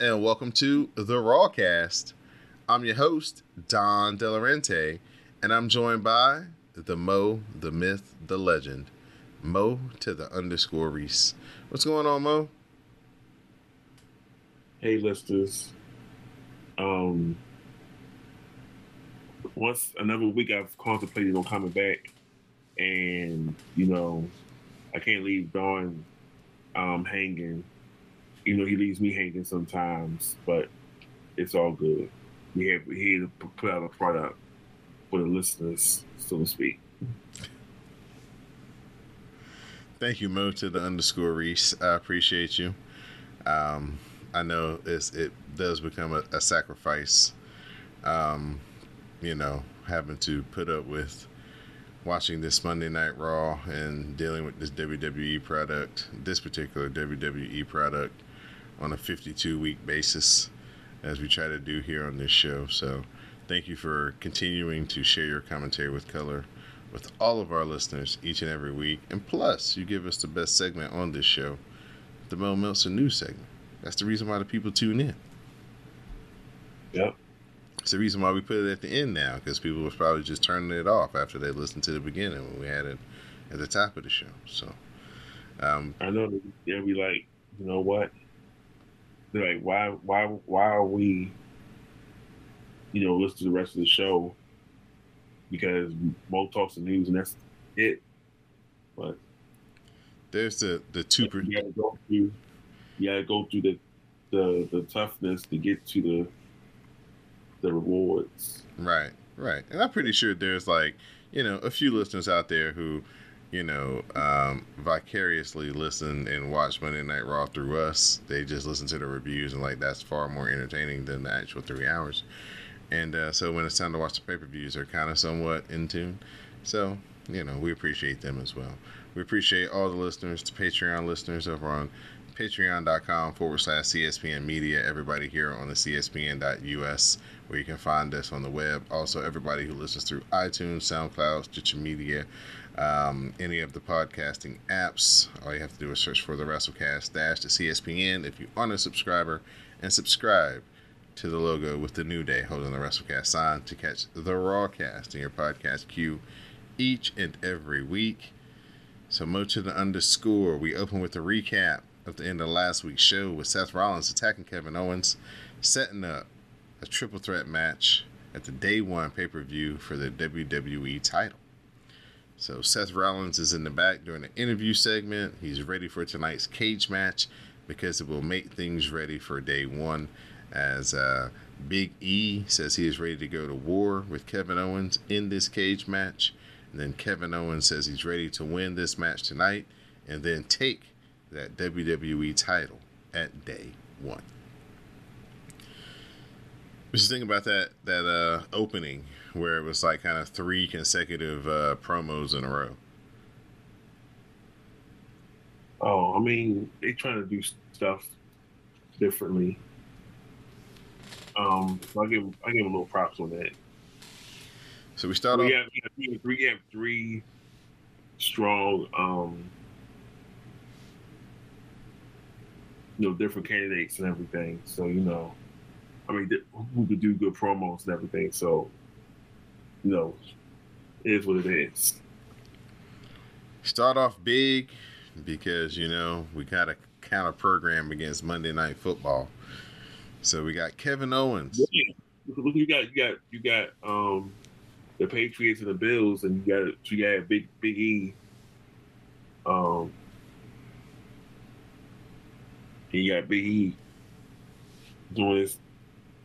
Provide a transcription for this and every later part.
and welcome to the Rawcast. I'm your host, Don Delarente, and I'm joined by the Mo, the myth, the legend, Mo to the underscore Rease. What's going on, Mo? Hey, listeners. Um, once another week, I've contemplated on coming back, and you know, I can't leave Don um, hanging. You know, he leaves me hanging sometimes, but it's all good. We have here to put out a product for the listeners, so to speak. Thank you, Mo to the underscore Rease. I appreciate you. Um, I know it does become a, a sacrifice, um, you know, having to put up with watching this Monday Night Raw and dealing with this WWE product, this particular WWE product, on a 52 week basis, as we try to do here on this show. So, thank you for continuing to share your commentary with color with all of our listeners each and every week. And plus, you give us the best segment on this show, the Mel Meltzer news segment. That's the reason why the people tune in. Yep. It's the reason why we put it at the end now, because people were probably just turning it off after they listened to the beginning when we had it at the top of the show. So, um, I know they'll be like, you know what? They're like, why, why, why are we, you know, listen to the rest of the show? Because Mo talks the news and that's it. But there's the the two. Per- you gotta go through, you gotta go through the, the, the toughness to get to the, the rewards. Right, right. And I'm pretty sure there's like, you know, a few listeners out there who, you know, um, vicariously listen and watch Monday Night Raw through us. They just listen to the reviews and like that's far more entertaining than the actual three hours. And uh, so when it's time to watch the pay per views, they're kind of somewhat in tune. So, you know, we appreciate them as well. We appreciate all the listeners, the Patreon listeners over on patreon.com forward slash CSPN media. Everybody here on the CSPN.us where you can find us on the web. Also, everybody who listens through iTunes, SoundCloud, Stitcher Media, um, any of the podcasting apps. All you have to do is search for the WrestleCast dash the CSPN if you aren't a subscriber and subscribe to the logo with the New Day holding the WrestleCast sign to catch the Rawcast in your podcast queue each and every week. So, Mo to the underscore, we open with a recap of the end of last week's show with Seth Rollins attacking Kevin Owens, setting up a triple threat match at the day one pay per view for the WWE title. So, Seth Rollins is in the back during the interview segment. He's ready for tonight's cage match because it will make things ready for day one as uh, Big E says he is ready to go to war with Kevin Owens in this cage match. And then Kevin Owens says he's ready to win this match tonight and then take that WWE title at day one. What you think about that that uh, opening where it was like kind of three consecutive uh, promos in a row? Oh, I mean, they trying to do stuff differently. Um, so I give I give a little props on that. So we start we off. have, we have three, we have three strong, um, you know, different candidates and everything. So you know, I mean, who could do good promos and everything. So you know, it is what it is. Start off big because you know we got a counter program against Monday Night Football. So we got Kevin Owens. Yeah. you got you got you got um the Patriots and the Bills, and you got you got Big Big E. Um, you got Big E doing this.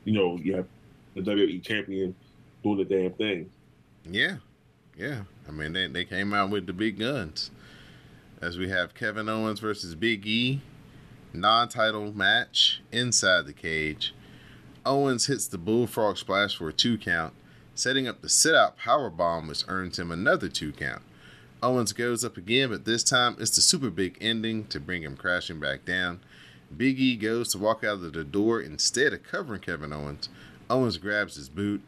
You know, you have the WWE champion doing the damn thing. Yeah, yeah. I mean, they they came out with the big guns. As we have Kevin Owens versus Big E, non-title match inside the cage. Owens hits the bullfrog splash for a two count, setting up the sit-out power bomb, which earns him another two count. Owens goes up again, but this time it's the super big ending to bring him crashing back down. Big E goes to walk out of the door instead of covering Kevin Owens. Owens grabs his boot.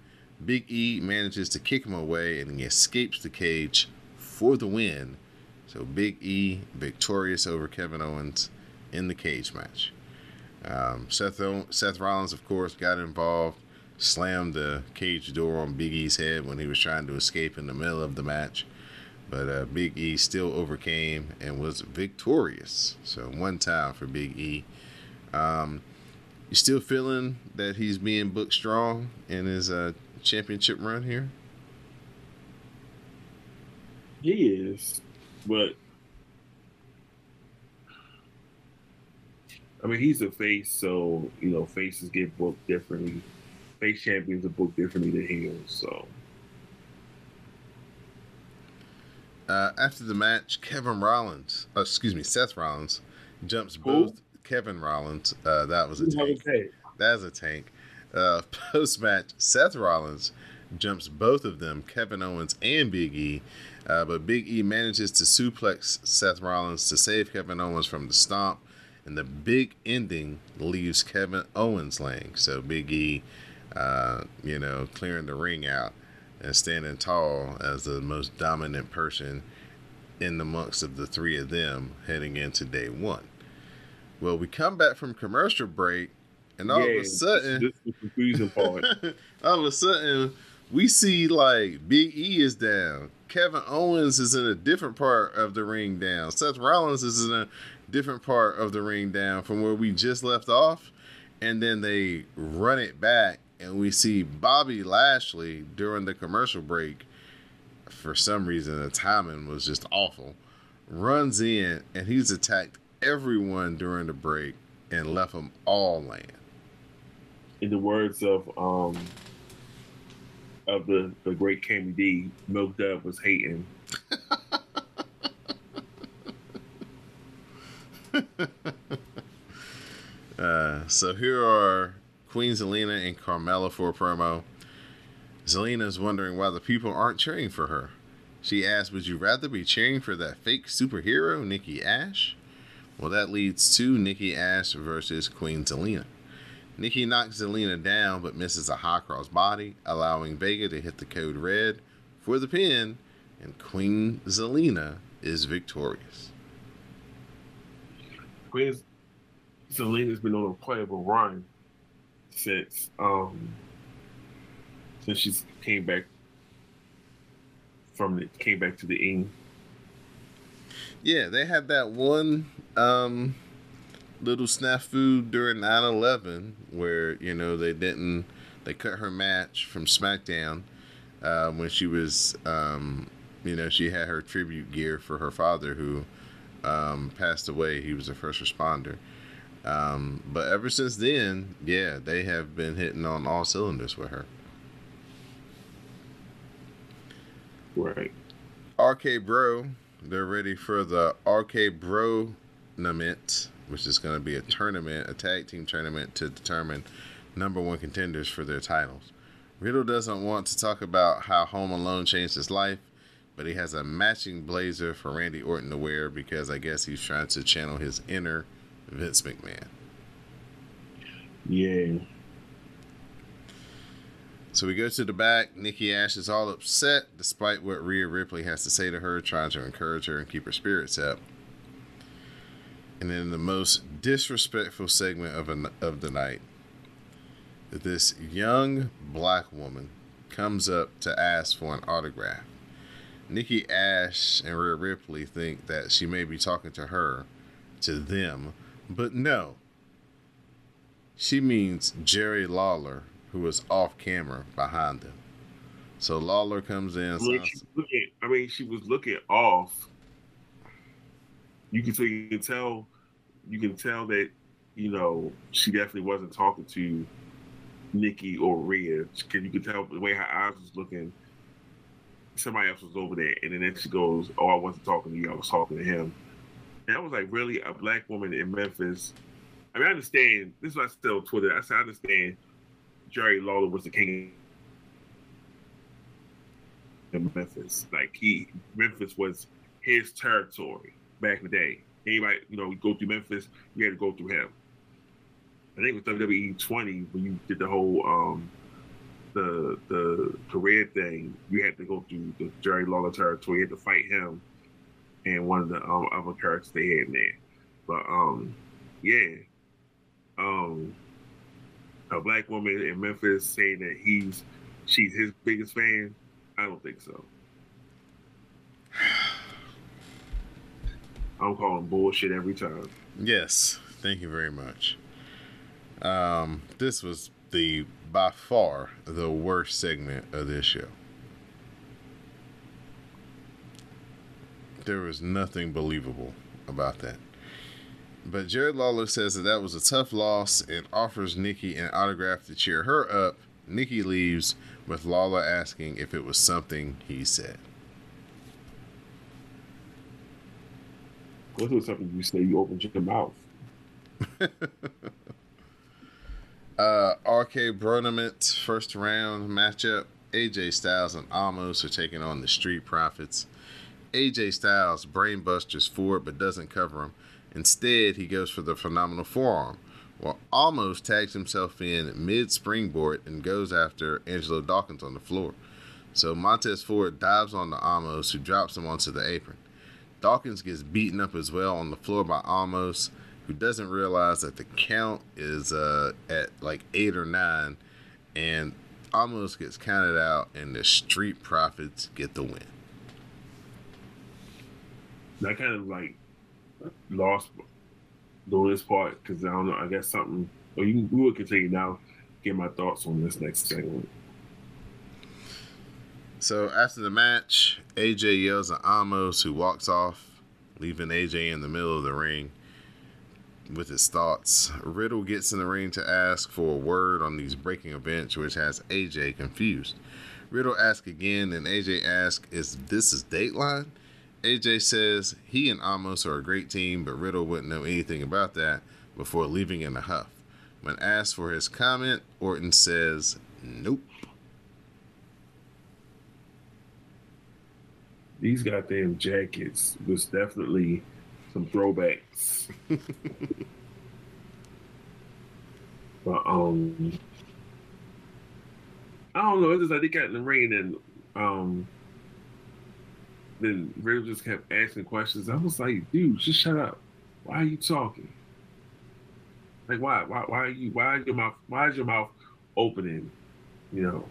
Big E manages to kick him away and he escapes the cage for the win. So Big E victorious over Kevin Owens in the cage match. Um, Seth, Seth Rollins, of course, got involved, slammed the cage door on Big E's head when he was trying to escape in the middle of the match. But uh, Big E still overcame and was victorious. So one time for Big E. Um, you still feeling that he's being booked strong in his uh, championship run here? He is, but I mean, he's a face, so you know, faces get booked differently. Face champions are booked differently than heels, so. Uh, after the match, Kevin Rollins, uh, excuse me, Seth Rollins, jumps Who? both Kevin Rollins. Uh, that was a tank. That's a tank. Uh, Post match, Seth Rollins jumps both of them, Kevin Owens and Big E. Uh, but Big E manages to suplex Seth Rollins to save Kevin Owens from the stomp. And the big ending leaves Kevin Owens laying. So Big E, uh, you know, clearing the ring out and standing tall as the most dominant person in amongst of the three of them heading into day one. Well, we come back from commercial break, and all yeah, of a sudden, this, this confusing part. all of a sudden, we see like Big E is down. Kevin Owens is in a different part of the ring down. Seth Rollins is in a different part of the ring down from where we just left off. And then they run it back and we see Bobby Lashley during the commercial break. For some reason, the timing was just awful. Runs in and he's attacked everyone during the break and left them all laying. In the words of um of the the great Cammy D, Milk Dub was hating. uh, so here are Queen Zelina and Carmella for a promo. Zelina is wondering why the people aren't cheering for her. She asks, Would you rather be cheering for that fake superhero, Nikki Ash? Well, that leads to Nikki Ash versus Queen Zelina. Nikki knocks Zelina down but misses a high cross body, allowing Vega to hit the code red for the pin, and Queen Zelina is victorious. Queen Zelina's been on a playable run since um since she came back from the came back to the ing. Yeah, they had that one um little snafu during 9-11 where you know they didn't they cut her match from SmackDown uh, when she was um, you know she had her tribute gear for her father who um, passed away. He was a first responder. Um, but ever since then, yeah, they have been hitting on all cylinders with her. Right. RK Bro, they're ready for the RK Bro tournament, which is going to be a tournament, a tag team tournament to determine number one contenders for their titles. Riddle doesn't want to talk about how Home Alone changed his life, but he has a matching blazer for Randy Orton to wear because I guess he's trying to channel his inner Vince McMahon. Yeah. So we go to the back. Nikki Ash is all upset despite what Rhea Ripley has to say to her, trying to encourage her and keep her spirits up. And in the most disrespectful segment of, a, of the night, this young black woman comes up to ask for an autograph. Nikki Ash and Rhea Ripley think that she may be talking to her, to them, but no. She means Jerry Lawler, who is off camera behind them. So Lawler comes in. I mean, she looking, I mean, she was looking off. You can you can tell, you can tell that, you know, she definitely wasn't talking to Nikki or Rhea. Because you can tell the way her eyes was looking. Somebody else was over there, and then she goes, "Oh, I wasn't talking to you. I was talking to him." And I was like, "Really, a black woman in Memphis?" I mean, I understand. This is what I on Twitter. I said, "I understand." Jerry Lawler was the king in Memphis. Like he, Memphis was his territory back in the day. Anybody, you know, go through Memphis, you had to go through him. I think it was WWE 20 when you did the whole um the the career thing. You had to go through the Jerry Lawler territory. You had to fight him and one of the um, other characters they had in there. But um, yeah, um, a black woman in Memphis saying that he's she's his biggest fan. I don't think so. I'm calling bullshit every time. Yes, thank you very much. Um, this was the by far the worst segment of this show. There was nothing believable about that. But Jerry Lawler says that that was a tough loss and offers Nikki an autograph to cheer her up. Nikki leaves with Lawler asking if it was something he said. What was something you say? You opened your mouth. uh, RK Bronament first round matchup. AJ Styles and Omos are taking on the Street Profits. AJ Styles brainbusters Ford but doesn't cover him. Instead, he goes for the phenomenal forearm. While Omos tags himself in mid springboard and goes after Angelo Dawkins on the floor. So Montez Ford dives on the Omos, who drops him onto the apron. Dawkins gets beaten up as well on the floor by Omos, who doesn't realize that the count is uh, at like eight or nine, and Omos gets counted out, and the Street Profits get the win. That kind of like lost doing this part because I don't know. I guess something. Or you, we will continue now. Get my thoughts on this next segment. So after the match, AJ yells at Omos, who walks off, leaving AJ in the middle of the ring with his thoughts. Riddle gets in the ring to ask for a word on these breaking events, which has AJ confused. Riddle asks again, and AJ asks, "Is this his Dateline?" AJ says he and Omos are a great team, but Riddle wouldn't know anything about that before leaving in a huff. When asked for his comment, Orton says, "Nope." These goddamn jackets was definitely some throwbacks. but um, I don't know. It's just like they got in the rain and um, then Riddle just kept asking questions. I was like, dude, just shut up. Why are you talking? Like why? Why? Why are you? Why is your mouth? Why is your mouth opening? You know.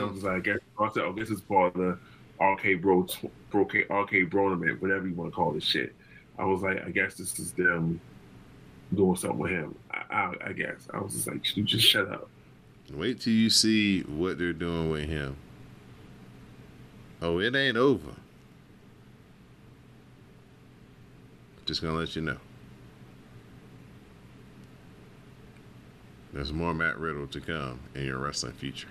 Was like, I guess I said, oh, this is part of the RK Bro, Bro RK Bronament, whatever you want to call this shit. I was like, I guess this is them doing something with him. I, I, I guess I was just like, you just shut up. Wait till you see what they're doing with him. Oh, it ain't over. Just gonna let you know. There's more Matt Riddle to come in your wrestling future.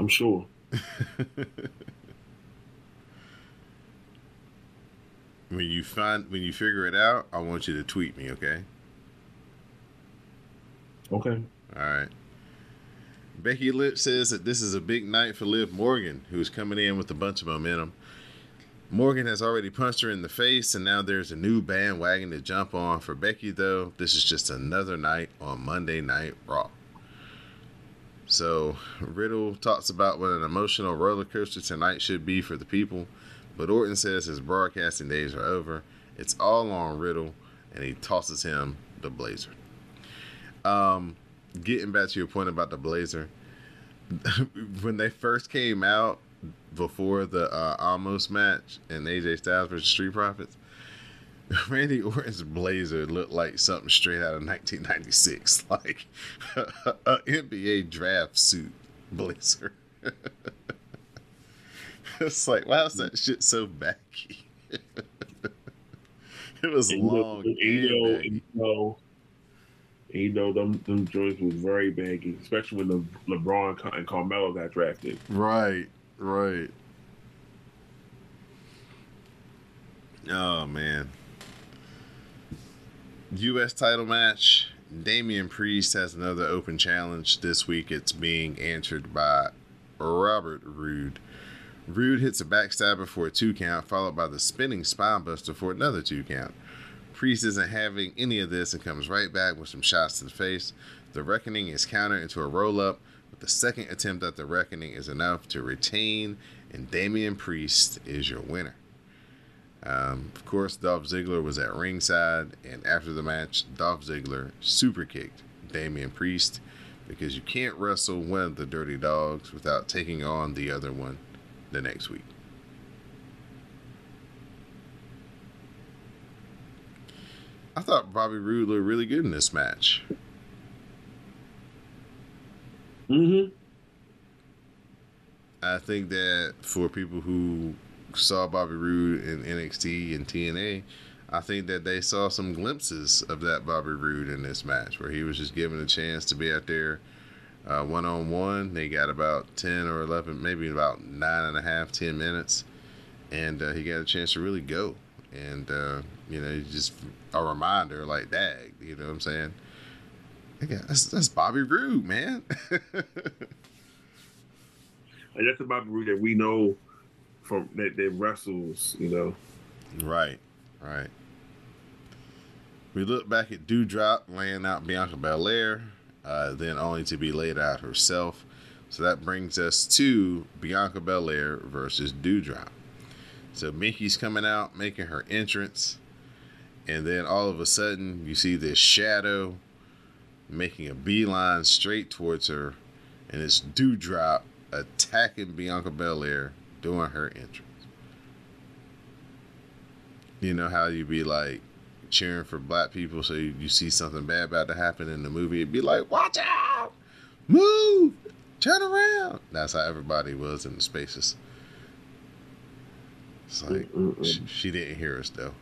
I'm sure. when you find when you figure it out, I want you to tweet me, okay? Okay. All right. Becky Lynch says that this is a big night for Liv Morgan, who's coming in with a bunch of momentum. Morgan has already punched her in the face, and now there's a new bandwagon to jump on. For Becky, though, this is just another night on Monday Night Raw. So, Riddle talks about what an emotional roller coaster tonight should be for the people, but Orton says his broadcasting days are over. It's all on Riddle, and he tosses him the blazer. Um, getting back to your point about the blazer, when they first came out before the uh, Omos match and AJ Styles versus Street Profits, Randy Orton's blazer looked like something straight out of 1996, like a, NBA draft suit blazer. it's like, why is that shit so baggy? it was And long you know, and you know, you know, you know, them them joints was very baggy, especially when the LeBron and Carmelo got drafted. Right, right. Oh man. U.S. title match. Damian Priest has another open challenge this week. It's being answered by Robert Roode. Rude hits a backstabber for a two count, followed by the spinning spinebuster for another two count. Priest isn't having any of this and comes right back with some shots to the face. The Reckoning is countered into a roll up, but the second attempt at the Reckoning is enough to retain, and Damian Priest is your winner. Um, of course, Dolph Ziggler was at ringside, and after the match, Dolph Ziggler super kicked Damian Priest because you can't wrestle one of the Dirty Dogs without taking on the other one the next week. I thought Bobby Roode looked really good in this match. Mm-hmm. I think that for people who saw Bobby Roode in NXT and TNA, I think that they saw some glimpses of that Bobby Roode in this match where he was just given a chance to be out there one on one. They got about 10 or 11, maybe about nine and a half, 10 minutes. And uh, he got a chance to really go. And, uh, you know, just a reminder like that, you know what I'm saying? Yeah, that's, that's Bobby Roode, man. And that's the route that we know from that, that wrestles, you know. Right, right. We look back at Doudrop laying out Bianca Belair, uh, then only to be laid out herself. So that brings us to Bianca Belair versus Doudrop. So Mickey's coming out, making her entrance, and then all of a sudden you see this shadow making a beeline straight towards her, and it's Doudrop attacking Bianca Belair during her entrance. You know how you be like cheering for black people, so you, you see something bad about to happen in the movie, it'd be like, "Watch out! Move! Turn around!" That's how everybody was in the spaces. It's like Mm-mm-mm. she didn't hear us though.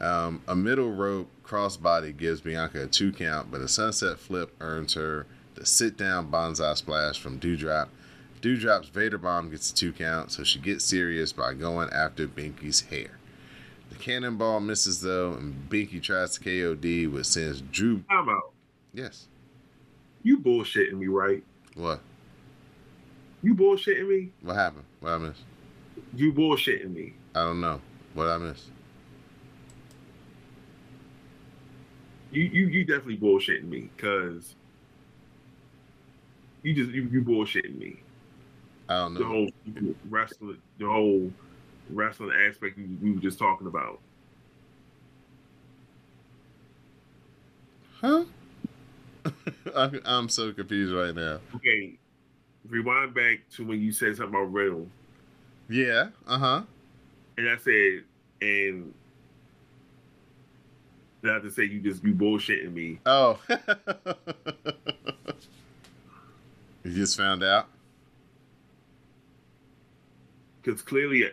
Um, a middle rope crossbody gives Bianca a two count, but a sunset flip earns her the sit down bonsai splash from Doudrop. Doudrop's Vader bomb gets a two count, so she gets serious by going after Binky's hair. The cannonball misses though, and Binky tries to KOD, which sends Drew. I'm out. Yes. You bullshitting me, right? What? You bullshitting me? What happened? What I missed? You bullshitting me. I don't know. What I missed? You you you definitely bullshitting me because you just you, you bullshitting me. I don't The know. whole wrestling, the whole wrestling aspect we, we were just talking about. Huh? I'm, I'm so confused right now. Okay, rewind back to when you said something about Riddle, Yeah. Uh huh. and I said, and not to say you just be bullshitting me. Oh. you just found out? Because clearly,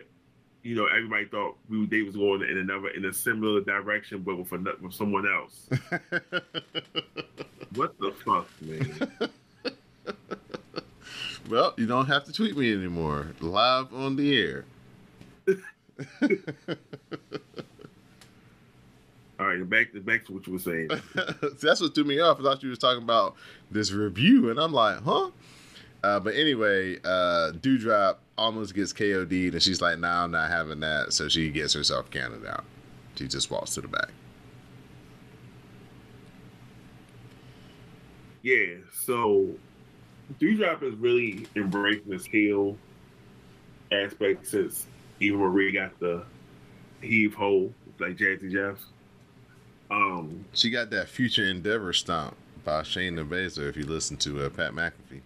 you know, everybody thought we they was going in another in a similar direction, but with, ano- with someone else. what the fuck, man? well, you don't have to tweet me anymore. Live on the air. All right, back to back to what you were saying. That's what threw me off. I thought you was talking about this review, and I'm like, huh? Uh, but anyway, uh, Doudrop almost gets KOD'd, and she's like, nah, I'm not having that. So she gets herself counted out. She just walks to the back. Yeah, so Doudrop is really embracing this heel aspect since Eva Marie got the heave ho like Jazzy Jeff. Um, She got that future endeavor stomp by Shayna Baszler if you listen to uh, Pat McAfee.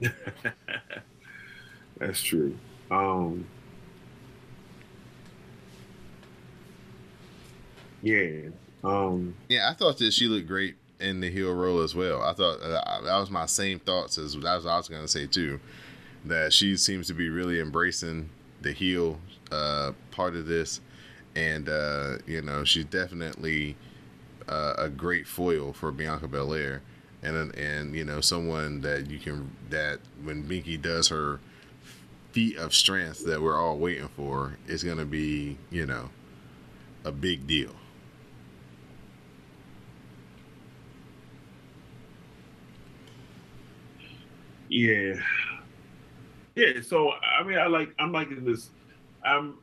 that's true. Um, Yeah. Um, Yeah, I thought that she looked great in the heel role as well. I thought uh, that was my same thoughts as that was I was going to say too. That she seems to be really embracing the heel uh, part of this, and uh, you know she's definitely uh, a great foil for Bianca Belair, and and you know someone that you can that when Binky does her feat of strength that we're all waiting for is going to be you know a big deal. yeah. Yeah. So I mean, I like. I'm liking this. I'm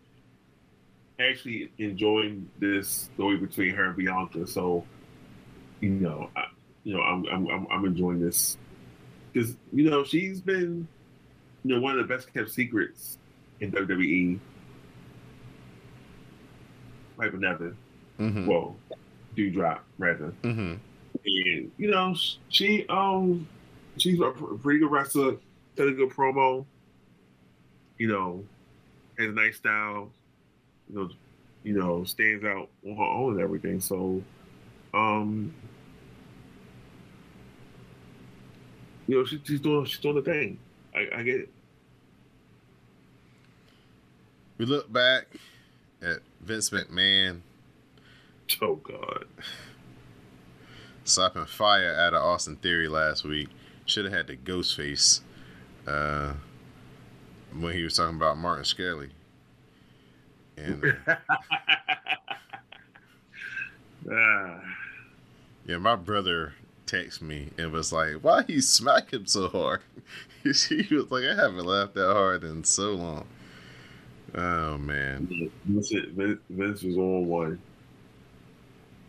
actually enjoying this story between her and Bianca. So, you know, I, you know, I'm I'm I'm, I'm enjoying this because you know she's been, you know, one of the best kept secrets in WWE. Piper Niven. Mm-hmm. Well, Doudrop rather. Mm-hmm. And you know, she um she's a pretty good wrestler, got a good promo. You know, has a nice style. You know, you know, stands out on her own and everything. So, um, you know, she, she's doing she's doing the thing. I, I get it. We look back at Vince McMahon Oh God. slapping fire out of Austin Theory last week. Should have had the ghost face uh, when he was talking about Martin Skelly. And uh, ah, yeah, my brother texted me and was like, "Why he smack him so hard?" he was like, "I haven't laughed that hard in so long." Oh man, Vince, Vince, was on one.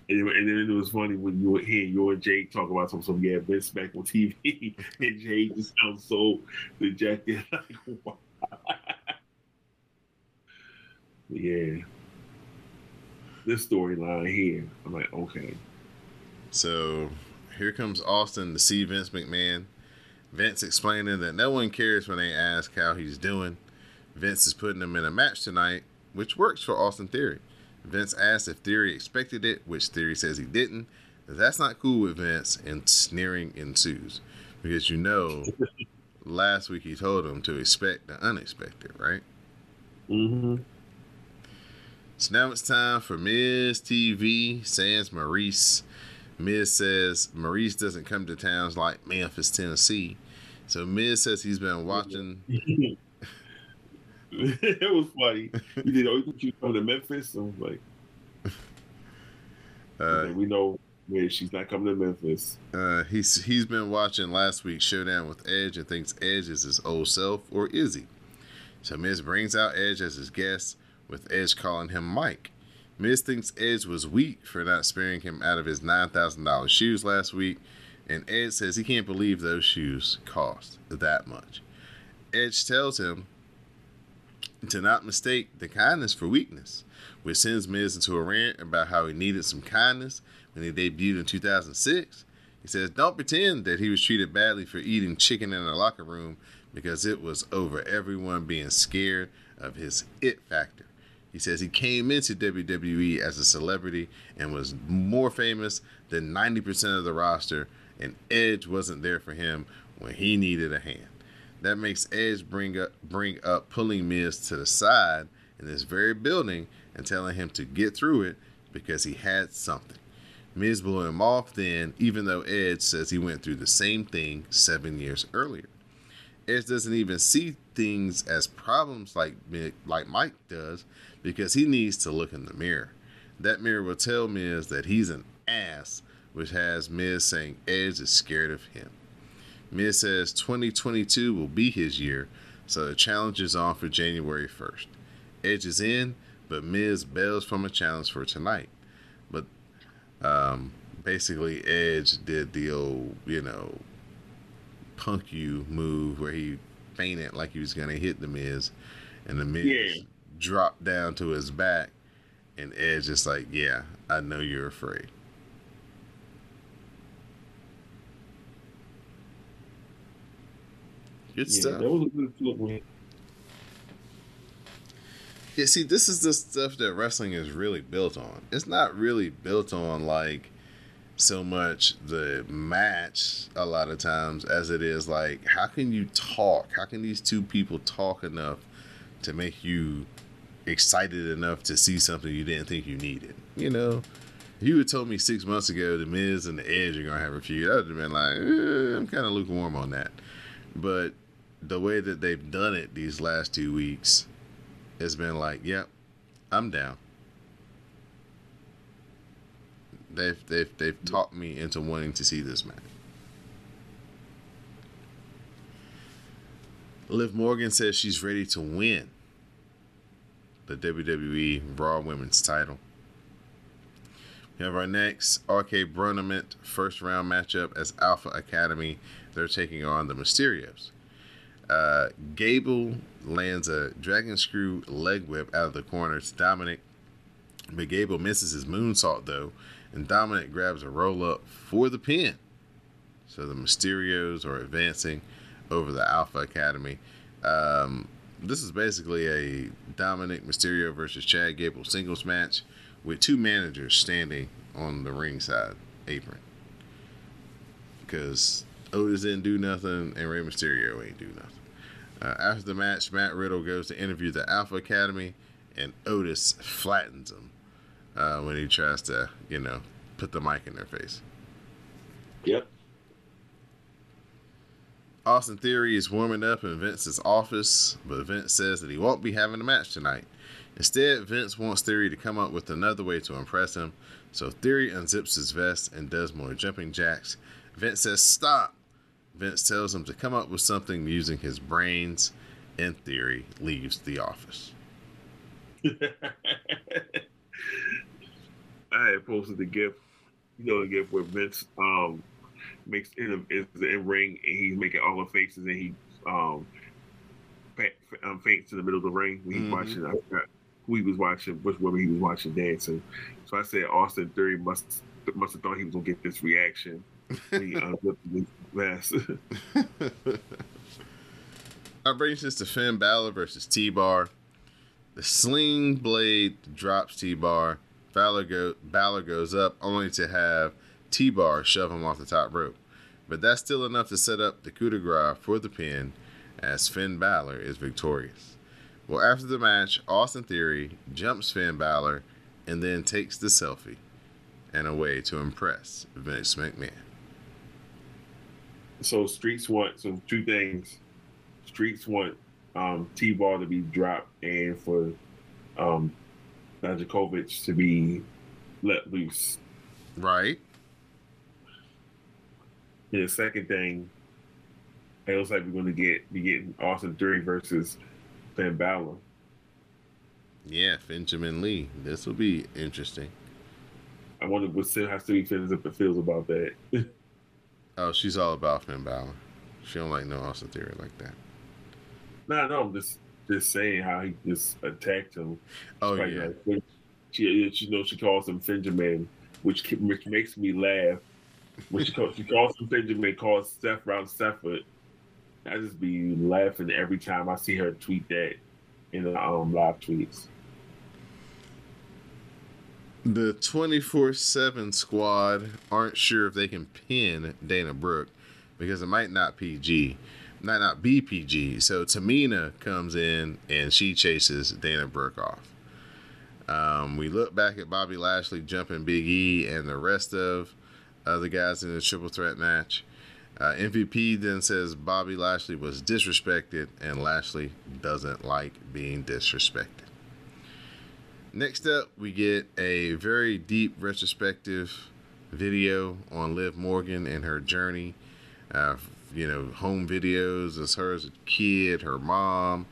And, and then it was funny when you were hearing you and Jake talk about some some yeah Vince back on TV and Jake just sounds so dejected like wow. yeah this storyline here I'm like okay So here comes Austin to see Vince McMahon. Vince explaining that no one cares when they ask how he's doing. Vince is putting him in a match tonight, which works for Austin Theory. Vince asks if Theory expected it, which Theory says he didn't. That's not cool with Vince, and sneering ensues. Because you know, last week he told him to expect the unexpected, right? mm-hmm. So now it's time for Miz TV, sans Maurice. Miz says Maurice doesn't come to towns like Memphis, Tennessee. So Miz says he's been watching. it was funny you did oh, you come to Memphis I was like Uh, we know where she's not coming to Memphis uh, he's he's been watching last week's showdown with Edge and thinks Edge is his old self, or is he? So Miz brings out Edge as his guest, with Edge calling him Mike. Miz thinks Edge was weak for not sparing him out of his nine thousand dollars shoes last week, and Edge says he can't believe those shoes cost that much. Edge tells him to not mistake the kindness for weakness, which sends Miz into a rant about how he needed some kindness when he debuted in 2006. He says, Don't pretend that he was treated badly for eating chicken in the locker room because it was over everyone being scared of his it factor. He says he came into WWE as a celebrity and was more famous than 90% of the roster, and Edge wasn't there for him when he needed a hand. That makes Edge bring up bring up pulling Miz to the side in this very building and telling him to get through it because he had something. Miz blew him off then, even though Edge says he went through the same thing seven years earlier. Edge doesn't even see things as problems like like Mike does because he needs to look in the mirror. That mirror will tell Miz that he's an ass, which has Miz saying Edge is scared of him. Miz says 2022 will be his year, so the challenge is on for January 1st. Edge is in, but Miz bails from a challenge for tonight. But um, basically, Edge did the old, you know, punk you move where he fainted like he was going to hit the Miz, and the Miz Yeah. dropped down to his back, and Edge is like, Yeah, I know you're afraid. Good yeah stuff. that was a good look man. Yeah, see, this is the stuff that wrestling is really built on. It's not really built on like so much the match a lot of times as it is like how can you talk? How can these two people talk enough to make you excited enough to see something you didn't think you needed? You know, if you had told me six months ago the Miz and the Edge are gonna have a feud, I would have been like, eh, I'm kind of lukewarm on that. But the way that they've done it these last two weeks has been like, yep, I'm down. They've they've they've talked me into wanting to see this match. Liv Morgan says she's ready to win the WWE Raw Women's title. We have our next RK Bronament first round matchup as Alpha Academy. They're taking on the Mysterios. Uh, Gable lands a dragon screw leg whip out of the corner to Dominic, but Gable misses his moonsault though, and Dominic grabs a roll up for the pin. So the Mysterios are advancing over the Alpha Academy. Um, this is basically a Dominic Mysterio versus Chad Gable singles match with two managers standing on the ringside apron. Because Otis didn't do nothing and Rey Mysterio ain't do nothing. Uh, after the match, Matt Riddle goes to interview the Alpha Academy, and Otis flattens him uh, when he tries to, you know, put the mic in their face. Yep. Austin Theory is warming up in Vince's office, but Vince says that he won't be having a match tonight. Instead, Vince wants Theory to come up with another way to impress him, so Theory unzips his vest and does more jumping jacks. Vince says, Stop! Vince tells him to come up with something using his brains, and Theory leaves the office. I had posted the gift, you know, the gift where Vince um makes in is in ring and he's making all the faces and he um, um faints in the middle of the ring when he's Mhm. watching. I forgot who he was watching, which woman he was watching dancing. So I said Austin Theory must must have thought he was gonna get this reaction. He unzipped his vest. Our brings us to Finn Balor versus T Bar. The sling blade drops T Bar. Balor, go, Balor goes up only to have T Bar shove him off the top rope. But that's still enough to set up the coup de grace for the pin as Finn Balor is victorious. Well, after the match, Austin Theory jumps Finn Balor and then takes the selfie and away to impress Vince McMahon. So Streets want so two things. Streets want um, T Bar to be dropped and for um, Dijakovic to be let loose. Right? And the second thing, it looks like we're going to get be getting Austin Theory versus Finn Balor. Yeah, Benjamin Lee. This will be interesting. I wonder what still has to be feels feels about that. Oh, she's all about Finn Balor. She don't like no Austin Theory like that. no, no, I'm just just saying how he just attacked him. Oh Like, yeah, she, she knows she calls him Benjamin, which which makes me laugh. When she calls, she calls him Benjamin, calls Steph Round Stafford. I just be laughing every time I see her tweet that in the um live tweets. The twenty four seven squad aren't sure if they can pin Dana Brooke because it might not PG, might not be PG. So Tamina comes in and she chases Dana Brooke off. Um, we look back at Bobby Lashley jumping Big E and the rest of the guys in the triple threat match. Uh, MVP then says Bobby Lashley was disrespected, and Lashley doesn't like being disrespected. Next up, we get a very deep retrospective video on Liv Morgan and her journey. Uh, you know, home videos as her as a kid, her mom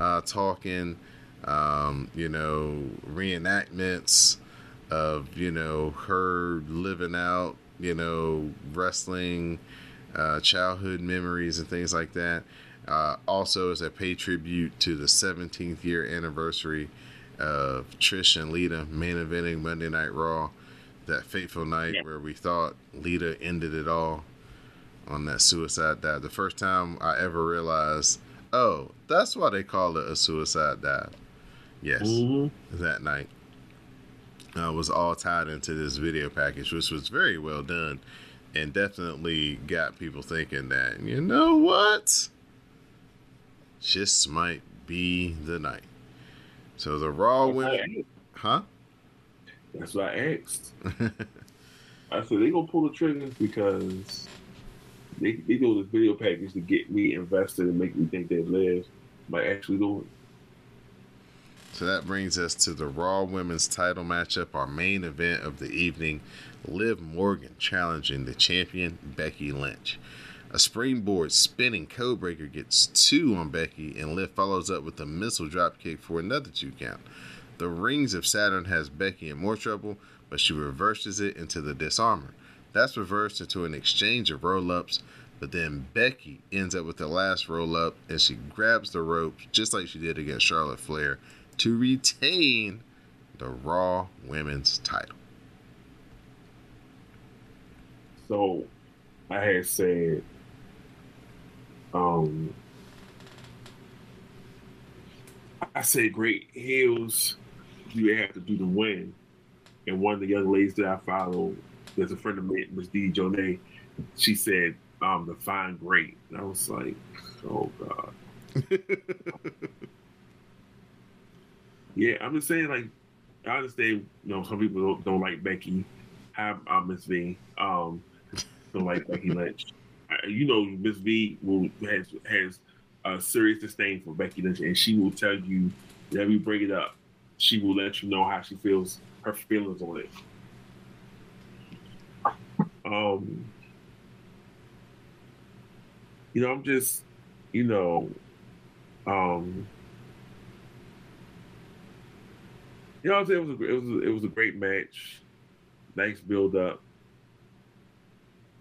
uh, talking, um, you know, reenactments of, you know, her living out, you know, wrestling, uh, childhood memories and things like that. Uh, also, as a pay tribute to the 17th year anniversary of Trish and Lita main eventing Monday Night Raw, that fateful night Yeah. where we thought Lita ended it all on that suicide dive. The first time I ever realized, oh, that's why they call it a suicide dive. Yes, Mm-hmm. that night uh, was all tied into this video package, which was very well done, and definitely got people thinking that you know what, just might be the night. So the Raw women, huh? That's what I asked. I said they gonna pull the trigger because they they do this video package to get me invested and make me think they live by actually doing. it. So that brings us to the Raw Women's title matchup, our main event of the evening. Liv Morgan challenging the champion Becky Lynch. A springboard spinning codebreaker gets two on Becky, and Liv follows up with a missile dropkick for another two count. The Rings of Saturn has Becky in more trouble, but she reverses it into the Dis-arm-her. That's reversed into an exchange of roll ups, but then Becky ends up with the last roll up and she grabs the ropes just like she did against Charlotte Flair to retain the Raw Women's title. So I had said, um, I said great heels you have to do the win. And one of the young ladies that I follow, there's a friend of mine, Miss D. Jonay, she said, um, the fine great. And I was like, oh God. Yeah, I'm just saying, like, I understand, you know, some people don't, don't like Becky. I'm, I'm Miss V. Um, don't like Becky Lynch. You know, Miss V will has has a serious disdain for Becky Lynch, and she will tell you whenever you bring it up, she will let you know how she feels, her feelings on it. Um, you know, I'm just, you know, um, you know, I'm saying it was a, it was a, it was a great match, nice build up.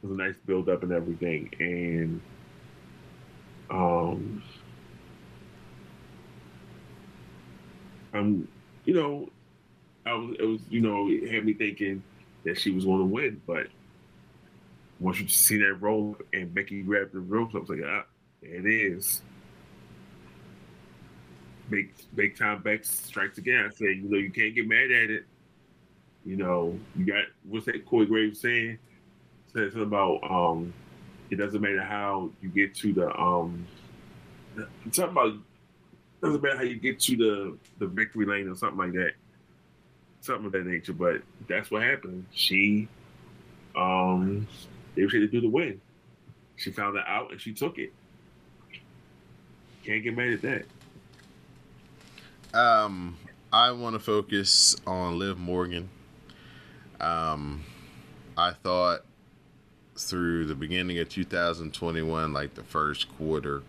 Was a nice build up and everything, and um, um, you know, I was it was you know it had me thinking that she was going to win, but once you see that roll and Becky grabbed the ropes, I was like, ah, it is. Big big time Beck strikes again. I said, you know, you can't get mad at it. You know, you got what's that Corey Graves saying? About um it doesn't matter how you get to the um something about doesn't matter how you get to the the victory lane or something like that. Something of that nature. But that's what happened. She um they were to do the win. She found that out and she took it. Can't get mad at that. Um, I want to focus on Liv Morgan. Um, I thought through the beginning of 2021, like the first quarter,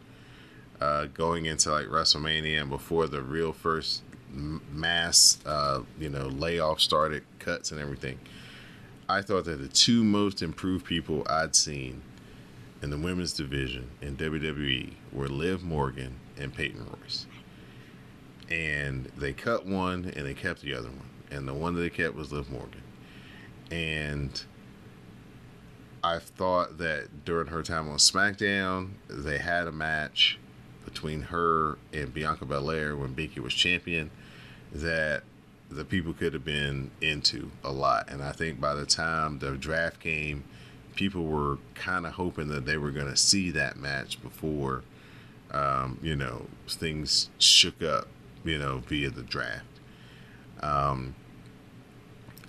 uh, going into like WrestleMania and before the real first mass, uh, you know, layoff started, cuts and everything. I thought that the two most improved people I'd seen in the women's division in WWE were Liv Morgan and Peyton Royce and they cut one and they kept the other one and the one that they kept was liv morgan and i thought that during her time on smackdown they had a match between her and bianca belair when becky was champion that the people could have been into a lot and i think by the time the draft came people were kind of hoping that they were going to see that match before um, you know things shook up you know, via the draft. Um,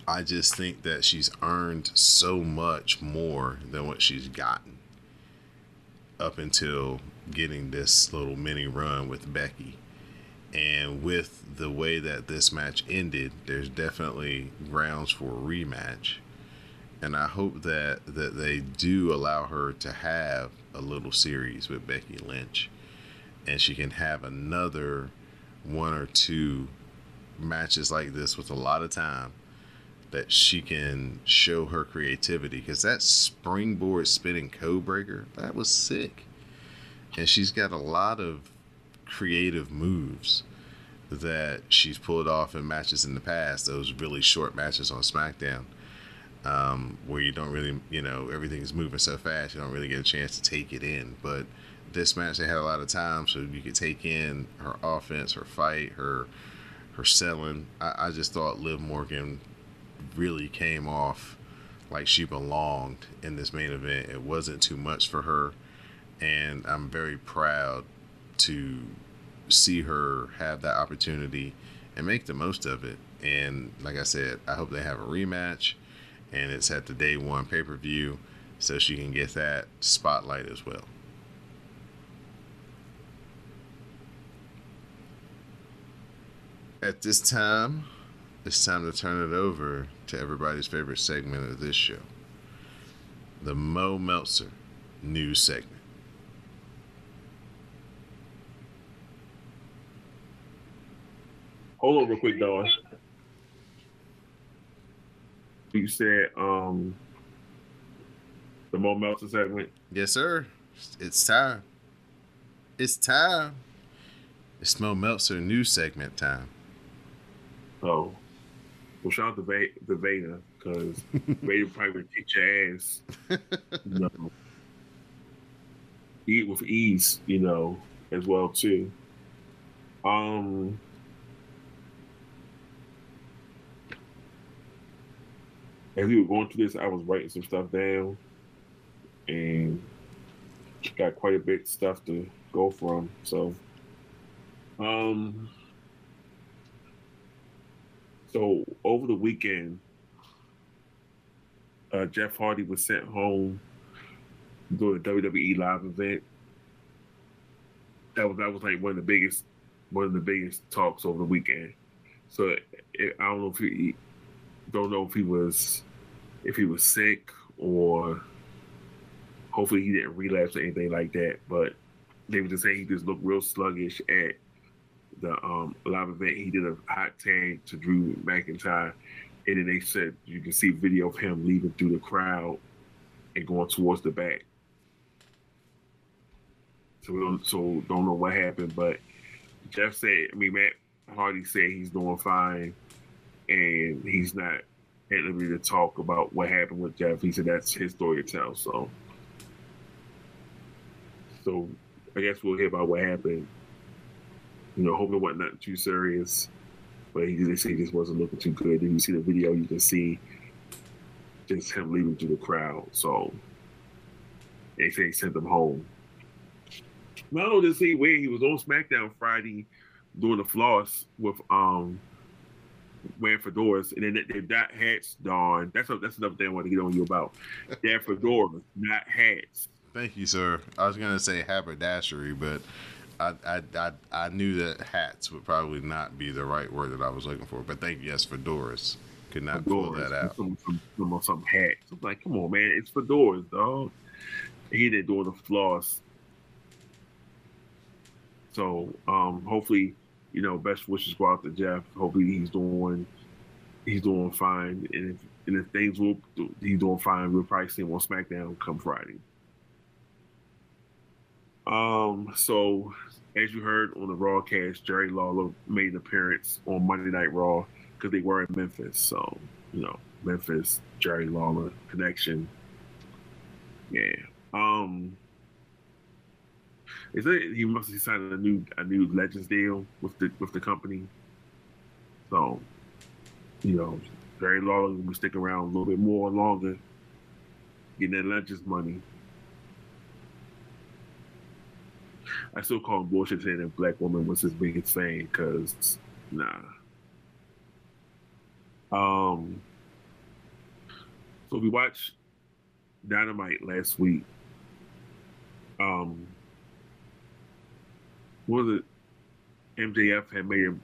I just think that she's earned so much more than what she's gotten up until getting this little mini run with Becky. And with the way that this match ended, there's definitely grounds for a rematch. And I hope that, that they do allow her to have a little series with Becky Lynch. And she can have another one or two matches like this with a lot of time that she can show her creativity because that springboard spinning code breaker that was sick and she's got a lot of creative moves that she's pulled off in matches in the past those really short matches on smackdown um, where you don't really you know everything's moving so fast you don't really get a chance to take it in but this match they had a lot of time so you could take in her offense, her fight, her her selling. I, I just thought Liv Morgan really came off like she belonged in this main event. It wasn't too much for her, and I'm very proud to see her have that opportunity and make the most of it. And like I said, I hope they have a rematch, and it's at the day one pay per view, so she can get that spotlight as well. At this time, it's time to turn it over to everybody's favorite segment of this show the Mo Meltzer news segment. Hold on real quick, Don. You said um the Mo Meltzer segment. Yes, sir. It's time. It's time. It's Mo Meltzer news segment time. Oh, well, shout out to Va- the Vader because Vader probably would kick your ass. You know, eat with ease, you know, as well too. Um, as we were going through this, I was writing some stuff down, and got quite a bit of stuff to go from. So, um. So over the weekend, uh, Jeff Hardy was sent home during a WWE live event. That was that was like one of the biggest one of the biggest talks over the weekend. So it, I don't know if he don't know if he was if he was sick or hopefully he didn't relapse or anything like that. But they were just saying he just looked real sluggish at the um, live event. He did a hot tag to Drew McIntyre, and then they said you can see video of him leaving through the crowd and going towards the back. So we don't, so don't know what happened, but Jeff said, I mean, Matt Hardy said he's doing fine, and he's not at liberty to talk about what happened with Jeff. He said that's his story to tell. So, so I guess we'll hear about what happened you know, hoping it wasn't nothing too serious. But he did say this wasn't looking too good. Then you see the video, you can see just him leaving through the crowd. So they say he sent him home. Not only see where he was on SmackDown Friday doing the floss with um wearing fedoras, and then they got hats Don. That's a, that's another thing I want to get on you about. They're fedoras, not hats. Thank you, sir. I was gonna say haberdashery, but I, I, I, I knew that hats would probably not be the right word that I was looking for, but thank you, yes, fedoras. Could not pull that out. Some, some, some, some hats. I'm like, come on, man, it's fedoras, dog. He didn't do the floss. So um, hopefully, you know, best wishes go out to Jeff. Hopefully he's doing he's doing fine. And if and if things will he's doing fine, we'll probably see him on SmackDown come Friday. Um, so as you heard on the Raw cast, Jerry Lawler made an appearance on Monday Night Raw because they were in Memphis. So, you know, Memphis, Jerry Lawler connection. Yeah. Um is it he must have signed a new a new Legends deal with the with the company. So, you know, Jerry Lawler will be sticking around a little bit more longer, getting that Legends money. I still call him bullshit saying that black woman was his biggest fan because nah. Um. So we watched Dynamite last week. Um. Was it? MJF had made a,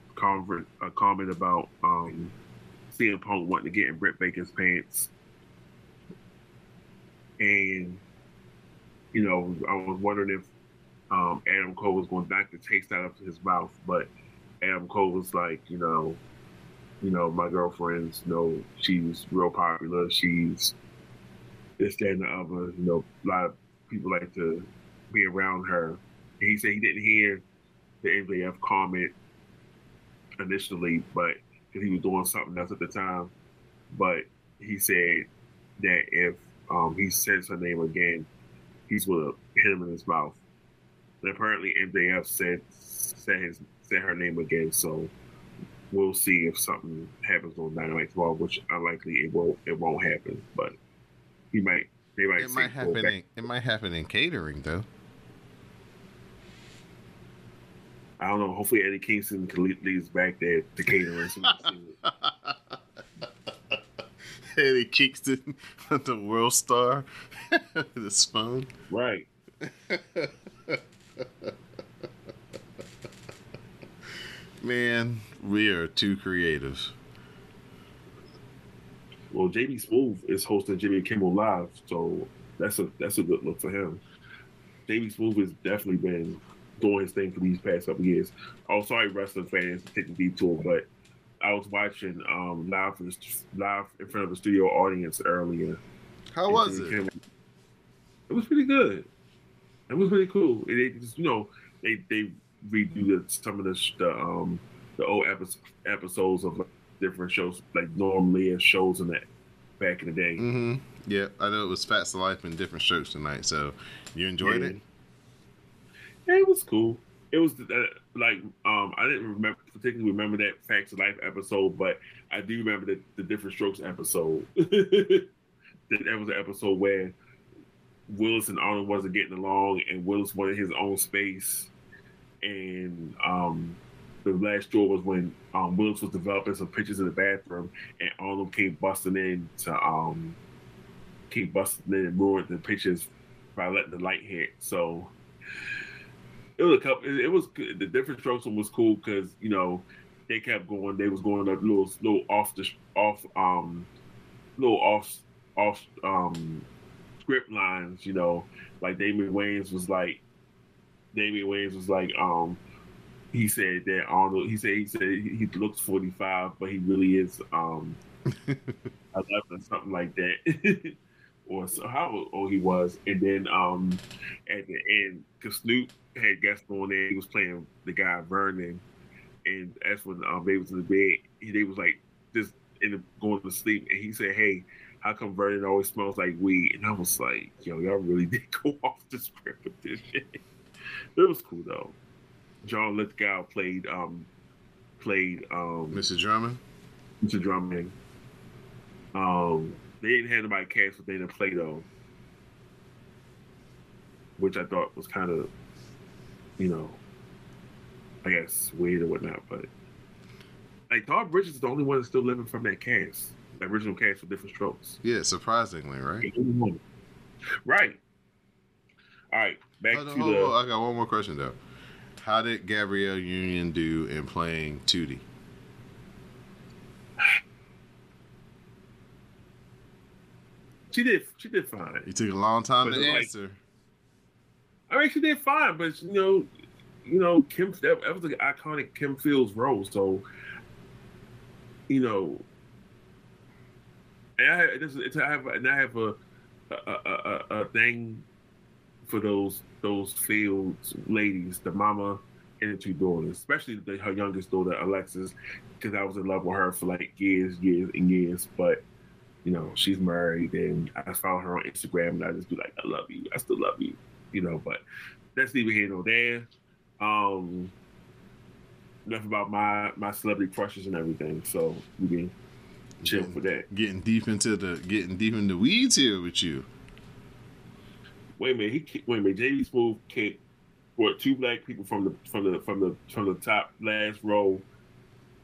a comment about um, CM Punk wanting to get in Britt Baker's pants, and you know, I was wondering if um, Adam Cole was going back to taste out of his mouth, but Adam Cole was like, you know, you know, my girlfriend's, you know, she's real popular. She's this, that, and the other. You know, a lot of people like to be around her. And he said he didn't hear the MJF comment initially, but he was doing something else at the time. But he said that if um, he says her name again, he's going to hit him in his mouth. And apparently MJF said said his said her name again, so we'll see if something happens on Dynamite tomorrow, which unlikely it won't. It won't happen, but he might. They might. It might happen. In, it might happen in catering though. I don't know. Hopefully, Eddie Kingston can lead, leads back there to catering. so we can see it. Eddie Kingston, the world star, the spoon. right. Man, we are too creative. Well, JB Smoove is hosting Jimmy Kimmel Live, so that's a that's a good look for him. JB Smoove has definitely been doing his thing for these past couple years. Oh, sorry, wrestling fans, taking the detour, but I was watching um, live for the, live in front of a studio audience earlier. How was it? Kimmel- It was pretty good. It was pretty cool. It, it just, you know, they they redo the, some of the the um the old episodes episodes of like, different shows like normally as shows in that back in the day. Mm-hmm. Yeah, I know it was Facts of Life and different strokes tonight. So you enjoyed Yeah. it? Yeah, it was cool. It was uh, like um I didn't remember particularly remember that Facts of Life episode, but I do remember the, the different strokes episode. that was an episode where Willis and Arnold wasn't getting along, and Willis wanted his own space, and um the last straw was when um, Willis was developing some pictures in the bathroom, and Arnold came busting in to um came busting in and ruined the pictures by letting the light hit. So it was a couple. It, it was the different strokes one was cool because you know they kept going. They was going a little, little off the off um, little off off um script lines. You know, like Damon Wayans was like Damon Wayans was like um he said that Arnold. He said he said he, he looks forty five, but he really is um eleven something like that. Or so how old he was, and then um, at the end, because Snoop had guests on there, he was playing the guy Vernon, and that's when um, they was in the bed. He, they was like just in the, going to sleep, and he said, "Hey, how come Vernon always smells like weed?" And I was like, "Yo, y'all really did go off the script of this shit." It was cool though. John Lithgow played um played um Mr. Drummond? Mr. Drummond. Um, they didn't have nobody cast with Dana Plato, which I thought was kind of, you know, I guess weird or whatnot. But like Todd Bridges is the only one that's still living from that cast, the original cast with different strokes. Yeah, surprisingly, right? The. Right. All right. Back Hold on, to hold the. on, I got one more question though. How did Gabrielle Union do in playing Tootie? She did. She did fine. It took a long time But to like- answer. I mean, she did fine, but you know, you know, Kim that, that was an iconic Kim Fields role. So, you know, and I have, I have, and I have a a, a, a, thing for those those Fields ladies, the mama and the two daughters, especially the, her youngest daughter Alexis, because I was in love with her for like years, years, and years. But you know, she's married, and I found her on Instagram, and I just be like, I love you, I still love you you know, but that's neither here nor there. Um, enough about my my celebrity crushes and everything. So we can chill for that. Getting deep into the getting deep in the weeds here with you. Wait a minute, he wait a minute. JB Smoove kicked what two black people from the from the from the from the top last row,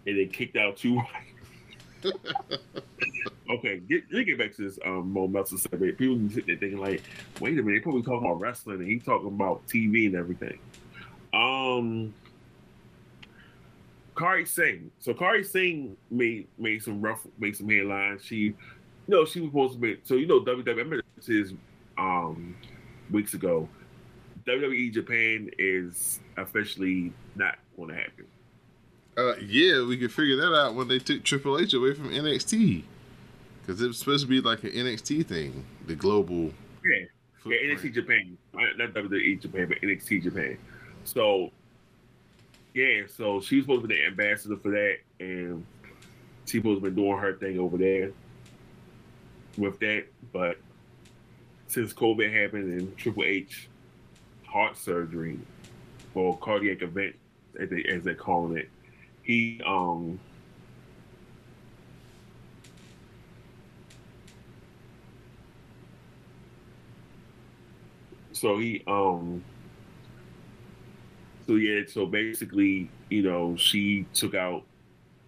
and then kicked out two white. okay, get, let get back to this um, Mo Meltzer segment. People sitting there thinking like, wait a minute, they probably talking about wrestling and he talking about TV and everything. Um, Kairi Sane. So Kairi Sane made made some rough made some headlines. She, you know, she was supposed to be. So you know, WWE. I remember this is um weeks ago. WWE Japan is officially not going to happen. Uh, yeah, we could figure that out when they took Triple H away from NXT. Because it was supposed to be like an NXT thing, the global. Yeah. Yeah. NXT Japan, not not WWE Japan, but NXT Japan. So, yeah, so she's supposed to be the ambassador for that, and Tebow's been doing her thing over there with that. But since COVID happened and Triple H heart surgery or cardiac event, as they as they calling it, he um so he um so yeah so basically you know she took out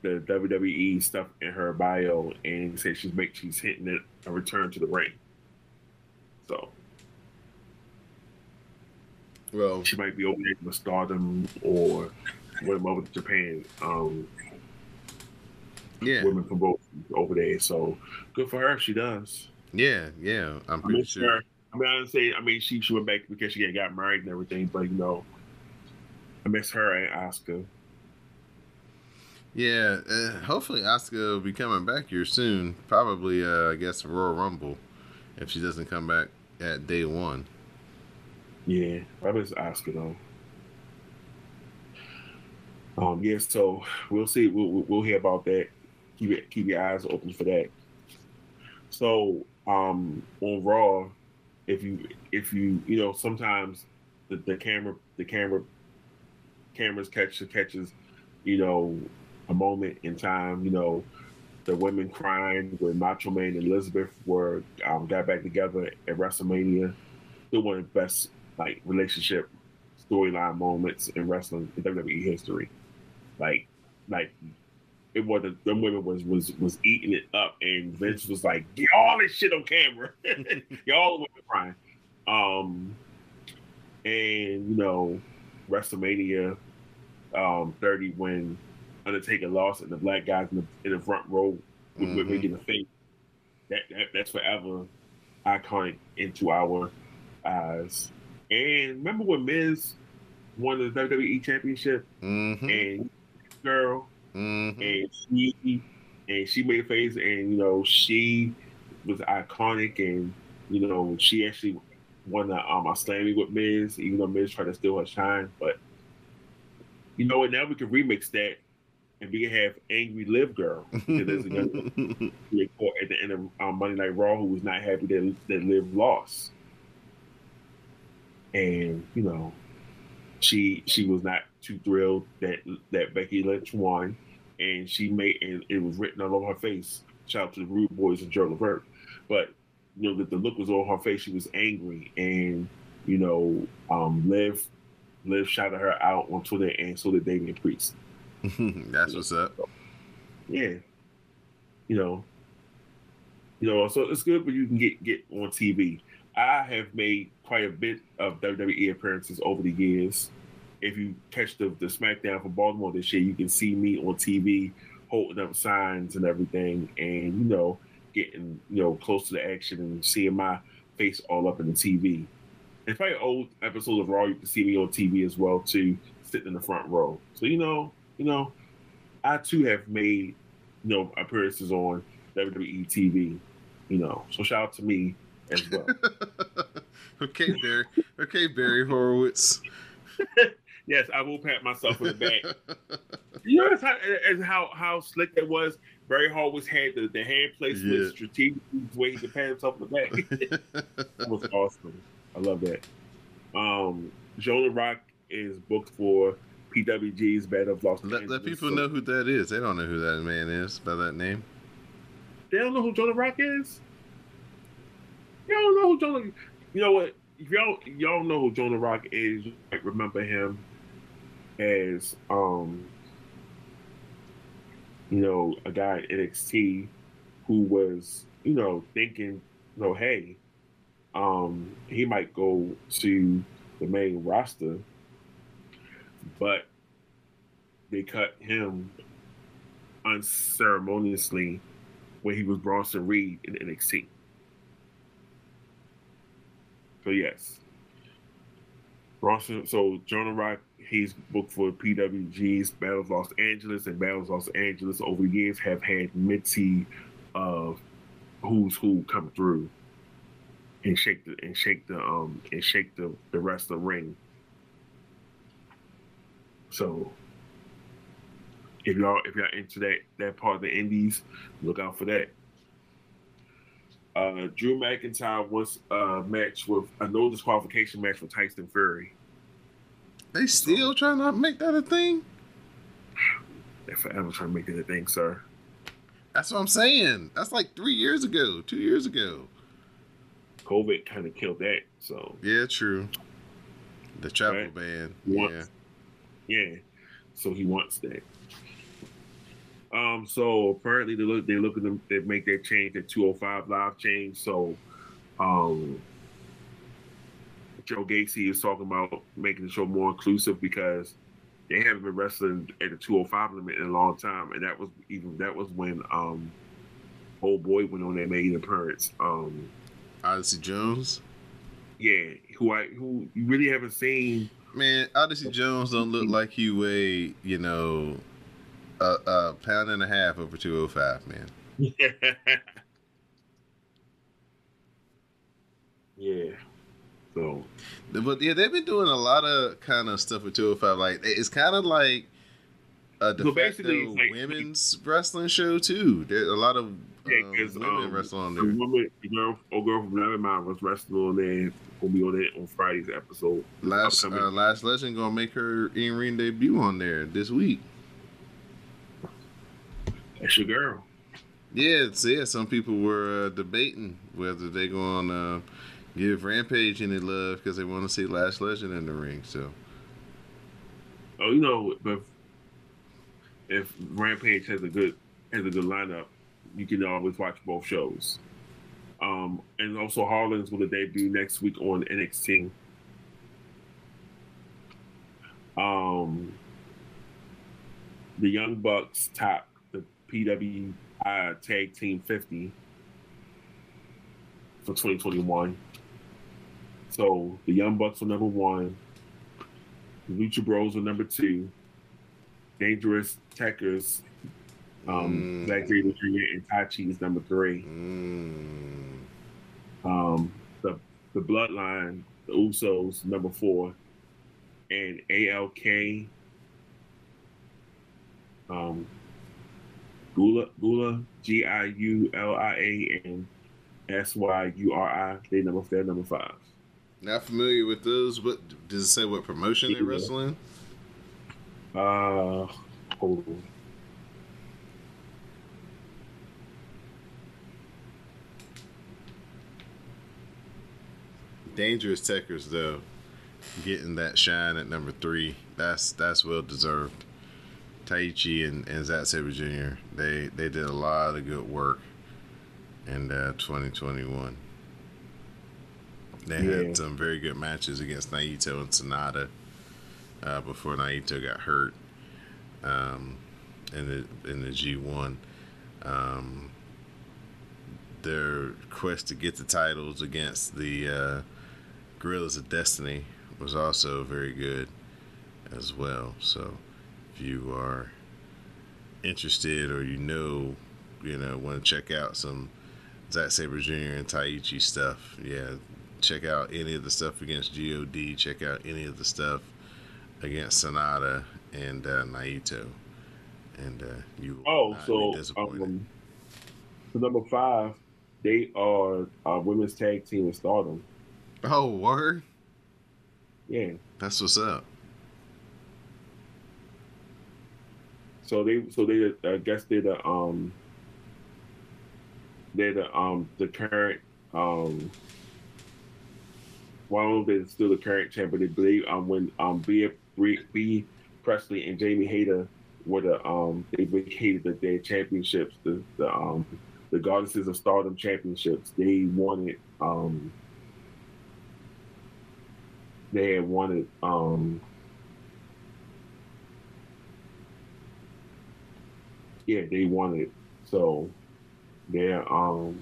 the WWE stuff in her bio and said she's make she's hitting it a return to the ring. So Well, she might be over there with Stardom or went over to Japan. Um, yeah, women from both over there. So good for her if she does. yeah, yeah. I'm I pretty miss sure. her. I mean, I didn't say. I mean, she she went back because she got married and everything. But you know, I miss her and Asuka. Yeah, uh, hopefully Asuka will be coming back here soon. Probably, uh, I guess Royal Rumble, if she doesn't come back at day one. Yeah, I miss Asuka though. Um, yeah, so we'll see. We'll, we'll- we'll hear about that. Keep it, keep your eyes open for that. So, um, on Raw, if you if you you know sometimes the, the camera the camera cameras catch catches you know a moment in time. You know the women crying when Macho Man and Elizabeth were um, got back together at WrestleMania. Still one of the best like relationship storyline moments in wrestling in WWE history. Like, like it wasn't them women was was was eating it up, and Vince was like, "Get all this shit on camera, y'all women crying." Um, and you know, WrestleMania um 30 when Undertaker lost and the black guys in the, in the front row with, Mhm. making the face. That, that that's forever iconic into our eyes. And remember when Miz won the WWE Championship Mm-hmm. and girl mm-hmm. and she and she made a face and you know she was iconic and you know she actually won the um a slammy with Miz even though Miz tried to steal her shine but you know what? Now we can remix that and we can have angry live girl. There's a young at the end of um, Monday Night Raw who was not happy that that Liv lost. And you know she she was not too thrilled that that Becky Lynch won, and she made and it was written all over her face. Shout out to the Rude Boys and Joe Levert, but you know that the look was on her face. She was angry, and you know, um, Liv Liv shouted her out on Twitter, and so did Damian Priest. That's what's up. Yeah, you know, you know, so it's good when you can get get on TV. I have made quite a bit of WWE appearances over the years. If you catch the, the SmackDown from Baltimore this year, you can see me on TV holding up signs and everything, and you know, getting you know close to the action and seeing my face all up in the TV. And probably old episodes of Raw, you can see me on TV as well too, sitting in the front row. So you know, you know, I too have made you know appearances on WWE TV. You know, so shout out to me as well. okay, Barry. Okay, Barry Horowitz. yes, I will pat myself on the back. You notice how as how how slick that was. Barry Horowitz had the, the hand placement Yeah. strategically way he could pat himself on the back. that was awesome. I love that. Um, Jonah Rock is booked for PWG's Battle of Los Angeles. let people So- know who that is. They don't know who that man is by that name. They don't know who Jonah Rock is. You don't know who Jonah. You know what? If y'all y'all know who Jonah Rock is, you remember him as um, you know, a guy at NXT who was, you know, thinking, you know, hey, um, he might go to the main roster, but they cut him unceremoniously when he was Bronson Reed in NXT. So yes, Bronson. So Jonah Rock, he's booked for PWG's Battle of Los Angeles, and Battle of Los Angeles over years have had minty of who's who come through and shake the and shake the um and shake the the rest of the ring. So if y'all if y'all into that that part of the indies, look out for that. Uh, Drew McIntyre wants a match with a no disqualification match with Tyson Fury. They still trying to make that a thing? They're forever trying to make that a thing, sir. That's what I'm saying. That's like three years ago, two years ago. COVID kind of killed that. So Yeah, true. The travel Right. ban. He Yeah. yeah, so he wants that. Um, so apparently they look they looking to they make that change, that 205 live change. So, um, Joe Gacy is talking about making the show more inclusive because they haven't been wrestling at the 205 limit in a long time, and that was even that was when um, old boy went on there made an appearance. Um, Odyssey Jones. yeah, who I who you really haven't seen. Man, Odyssey Jones don't look like he weigh, you know, a, a pound and a half over 205, man. yeah. So But yeah, they've been doing a lot of kind of stuff with 205. Like it's kind of like a So basically, like- women's wrestling show too. There's a lot of Yeah, um, women um, wrestling on the there. woman, old girl from Nevermind was wrestling on there. Gonna be on it on Friday's episode. Last uh, Lash Legend gonna make her in ring debut on there this week. That's your girl. Yeah, it's, yeah. Some people were uh, debating whether they gonna uh, give Rampage any love because they want to see Lash Legend in the ring. So Oh, you know, but if Rampage has a good has a good lineup, you can always watch both shows. Um, and also Harlan's will debut next week on NXT. Um, the Young Bucks top the PW Tag Team 50 for 2021. So the Young Bucks are number one. The Lucha Bros are number two. Dangerous Tekkers, um, Mm. Zack Sabre Jr. and Taichi is number three. mm, Um, the the Bloodline, the Usos, number four, and ALK, um, Gula Gula G I U L I A and S Y U R I. They number they're number five. not familiar with those. What does it say? What promotion they're Yeah. wrestling? Uh, hold on. Dangerous Tekkers though, getting that shine at number three. That's that's well deserved. Taichi and, and Zack Sabre Jr. They they did a lot of good work in uh, 2021. They Yeah. had some very good matches against Naito and Sanada uh, before Naito got hurt um, in the in the G1. Um, their quest to get the titles against the uh, Guerrillas of Destiny was also very good as well. So if you are interested or you know, you know, want to check out some Zack Sabre Jr. and Taichi stuff, yeah, check out any of the stuff against God. Check out any of the stuff against Sanada and uh, Naito, and uh, you Oh, so um, so number five, they are uh, women's tag team in Stardom. oh, word! Yeah. That's what's up. So they, so they, I guess they're the um, they're the um, the current um, well, I don't know if they're still the current champion. They believe um when um Bea Bea Priestley and Jamie Hayter were the um they vacated the, their championships, the the um the Goddesses of Stardom championships. They wanted um they had wanted um yeah, they wanted. So they're um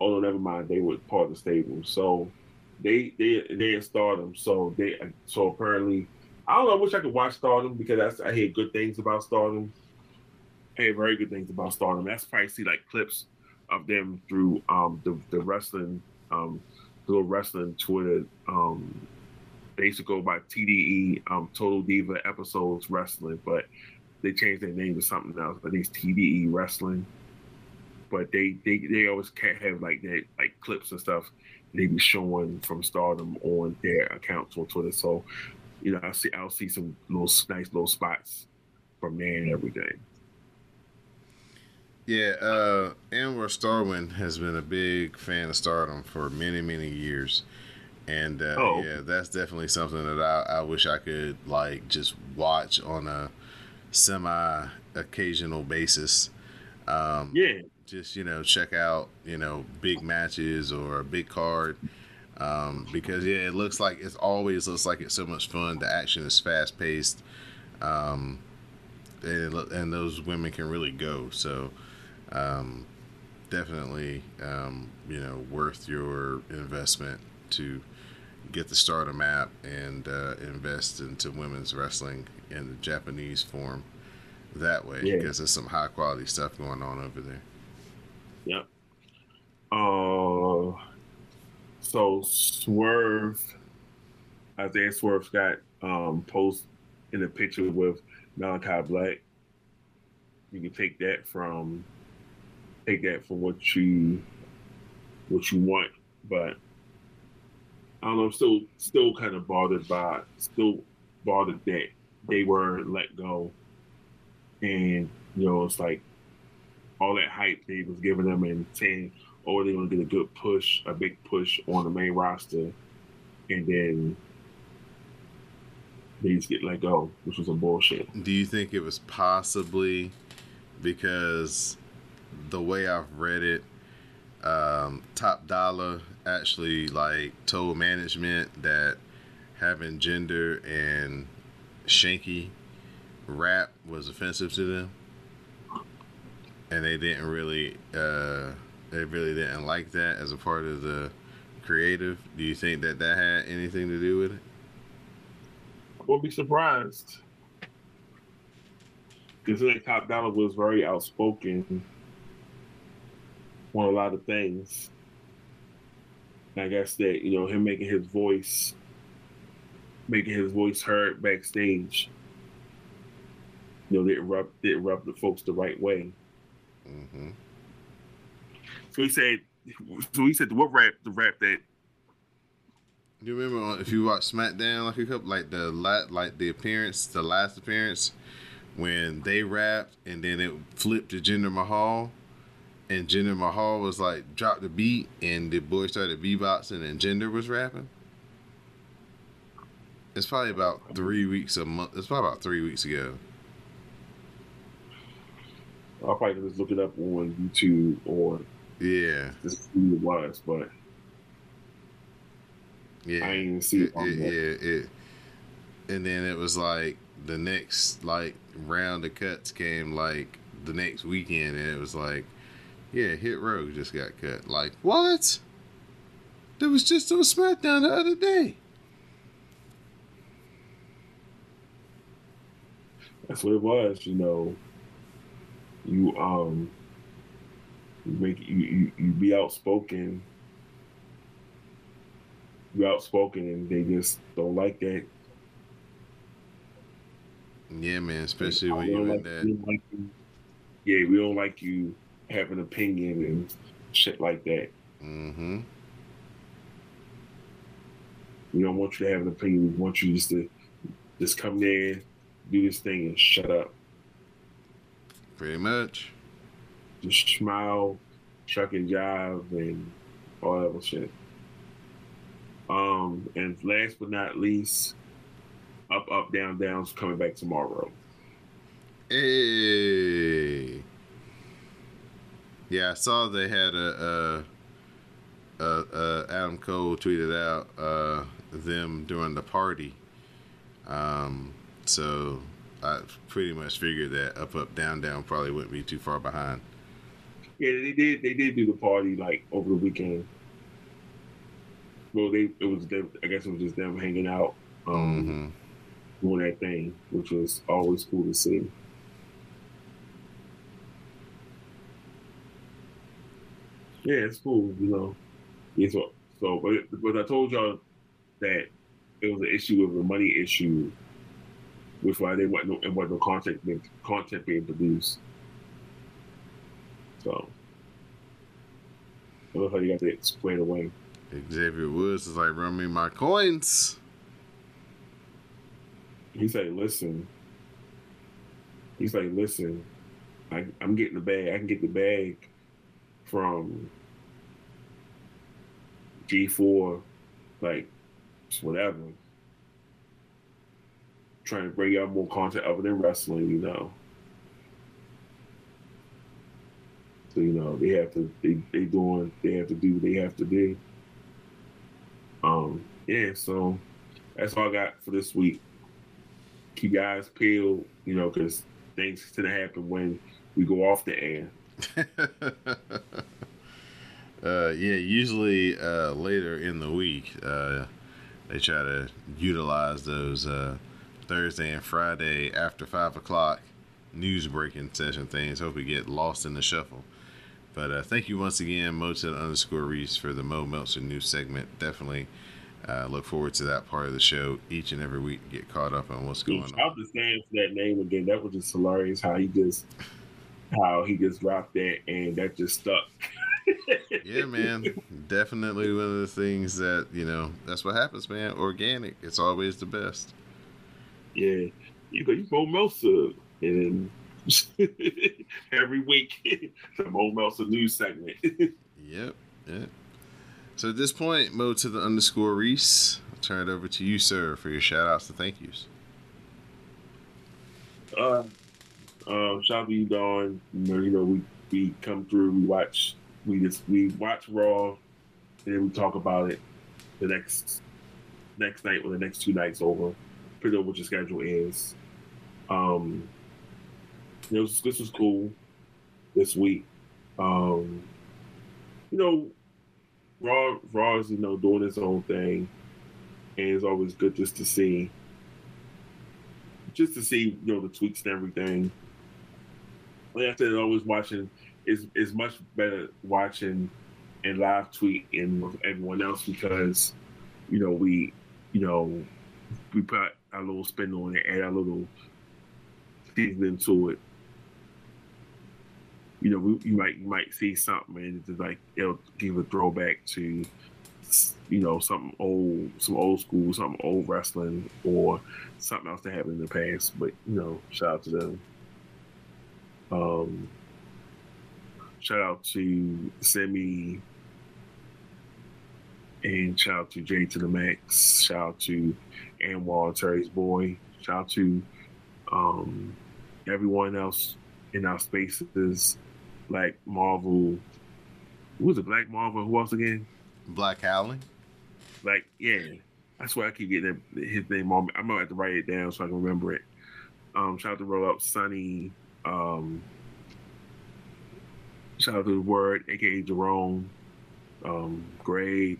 oh no, never mind. They were part of the stable. So they they they in Stardom. So they so apparently I don't know. I wish I could watch Stardom because that's I hear good things about Stardom. I hear very good things about Stardom. That's probably see like clips of them through um the the wrestling um little wrestling Twitter um they used to go by TDE um Total Diva episodes wrestling, but they changed their name to something else. I think it's TDE Wrestling. But they they they always can't have like that like clips and stuff they be showing from Stardom on their accounts on Twitter. So you know I see I'll see some little nice little spots from there and everything. Yeah, uh, Anwar Starwin has been a big fan of Stardom for many, many years, and uh, Oh. yeah, that's definitely something that I, I wish I could like just watch on a semi occasional basis. Um, Yeah, just you know check out you know big matches or a big card um, because yeah it looks like it always looks like it's so much fun the action is fast paced um, and, and those women can really go so um, definitely um, you know worth your investment to get the starter map and uh, invest into women's wrestling in the Japanese form that way Yeah. because there's some high quality stuff going on over there. Yep. Uh, so Swerve, Isaiah Swerve got um post in a picture with Malakai Black. You can take that from take that from what you what you want, but I don't know. I'm still still kind of bothered by still bothered that they were let go, and you know it's like all that hype they was giving them and saying, oh, they're gonna get a good push, a big push on the main roster, and then they just get let go, which was a bullshit. Do you think it was possibly because the way I've read it, um, Top Dolla actually like told management that having Jinder and Shanky rap was offensive to them, and they didn't really, uh, they really didn't like that as a part of the creative. Do you think that that had anything to do with it? I won't be surprised. Because like Top Dolla was very outspoken on a lot of things. I guess that, you know, him making his voice making his voice heard backstage. You know, didn't rub didn't rub the folks the right way. Mm-hmm. So he said so he said the what rap the rap that You remember on- if you watch SmackDown like a couple like the like the appearance, the last appearance when they rapped and then it flipped to Jinder Mahal and Jinder Mahal was like dropped the beat and the boy started beatboxing and Jinder was rapping. It's probably about three weeks a month. It's probably about three weeks ago. I'll probably just look it up on YouTube or Yeah, just see who it was, but yeah. I even see it it, it, yeah, it, and then it was like the next like round of cuts came like the next weekend, and it was like, yeah, Hit Row just got cut. Like what? That was just on SmackDown the other day. That's what it was, you know. You um you make you you, you be outspoken. You outspoken and they just don't like that. Yeah, man, especially when you don't like- that. like you- yeah, we don't like you have an opinion and shit like that. Mm-hmm. We don't want you to have an opinion. We want you just to just come there, do this thing and shut up. Pretty much. just smile, chuck and jive, and all that shit. Um, and last but not least, up, up, down, down's coming back tomorrow. Hey. Yeah, I saw they had a, uh, uh, uh, Adam Cole tweeted out uh, them during the party. Um, so I pretty much figured that up, up, down, down probably wouldn't be too far behind. Yeah, they did. They did do the party like over the weekend. Well, they it was them. I guess it was just them hanging out, um, hmm doing that thing, which was always cool to see. Yeah, it's cool, you know. Yeah, so, so but, but I told y'all that it was an issue with a money issue, which why they wasn't no, wasn't no content being, content being produced. So I love how you got that squared away. Xavier Woods is like, run me my coins. He's like, listen. He's like, listen. I, I'm getting the bag. I can get the bag from G4, like whatever. Trying to bring out more content other than wrestling, you know. So you know they have to they they doing they have to do what they have to do. Um yeah, so that's all I got for this week. Keep your eyes peeled, you know, because things tend to happen when we go off the air. uh, yeah, usually uh, later in the week, uh, they try to utilize those uh, Thursday and Friday after five o'clock news breaking session things. Hope we get lost in the shuffle. But uh, thank you once again, Motel underscore Rease, for the Mo Meltzer news segment. Definitely uh, look forward to that part of the show each and every week. Get caught up on what's going on. I'm just saying for that name again. That was just hilarious. How he just how he just dropped that and that just stuck. yeah, man. Definitely one of the things that you know. That's what happens, man. Organic. It's always the best. Yeah, you go. You Mo Meltzer, and every week the Mo Meltzer news segment. yep. Yep. So at this point, Mo to the underscore Rease. I'll turn it over to you, sir, for your shout outs and thank yous. Uh, um, shout out to you, Don. You know, you know, we, we come through, we watch, we just we watch Raw, and then we talk about it the next next night or the next two nights over, depending on what your schedule is. Um, this was cool this week. Um, you know, Raw Raw is you know doing its own thing, and it's always good just to see, just to see you know the tweaks and everything. Like I said, always watching is is much better watching and live tweeting with everyone else because you know we you know we put our little spin on it, add a little seasoning to it you know, we, you might you might see something and it's like it'll give a throwback to you know something old, some old school, something old wrestling, or something else that happened in the past. But you know, shout out to them. Um, shout out to Semi and shout out to Jay to the Max. Shout out to Anwar Terry's boy. Shout out to um, everyone else in our spaces Black Marvel. Who was it? Black Marvel. Who else again? Black Howling. Like yeah, that's why I keep getting his name on. I'm gonna have to write it down so I can remember it. Um, shout out to Roll Up Sunny. Um, shout out to the Word, aka Jerome. Um, Greg,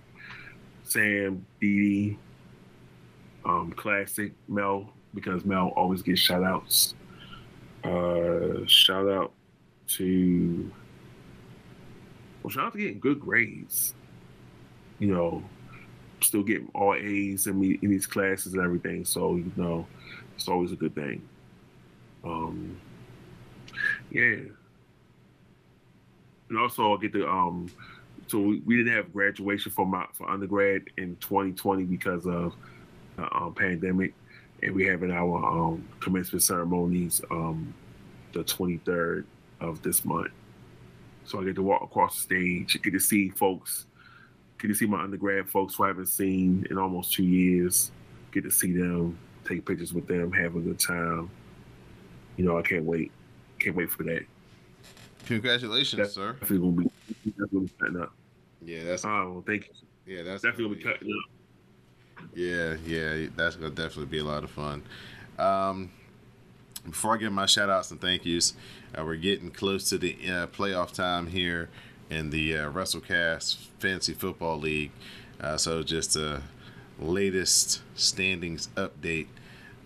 Sam, Dee um, Classic, Mel, because Mel always gets shout outs. Uh, shout out to well, shout out to getting good grades. You know, still getting all A's in, me, in these classes and everything. So you know, it's always a good thing. Um, yeah, and also I get the um. So we, we didn't have graduation for my for undergrad in 2020 because of um, pandemic, and we having our um, commencement ceremonies um, the 23rd of this month. So I get to walk across the stage, get to see folks, get to see my undergrad folks who I haven't seen in almost two years, get to see them, take pictures with them, have a good time. You know, I can't wait. Can't wait for that. Congratulations, that's sir. Definitely gonna be definitely be cutting up. Yeah, that's oh well, thank you. Yeah, that's definitely gonna be cutting up. Yeah, yeah, that's gonna definitely be a lot of fun. Um, before I give my shout outs and thank yous, uh, we're getting close to the uh, playoff time here in the uh, WrestleCast Fantasy Football League. Uh, so, just a latest standings update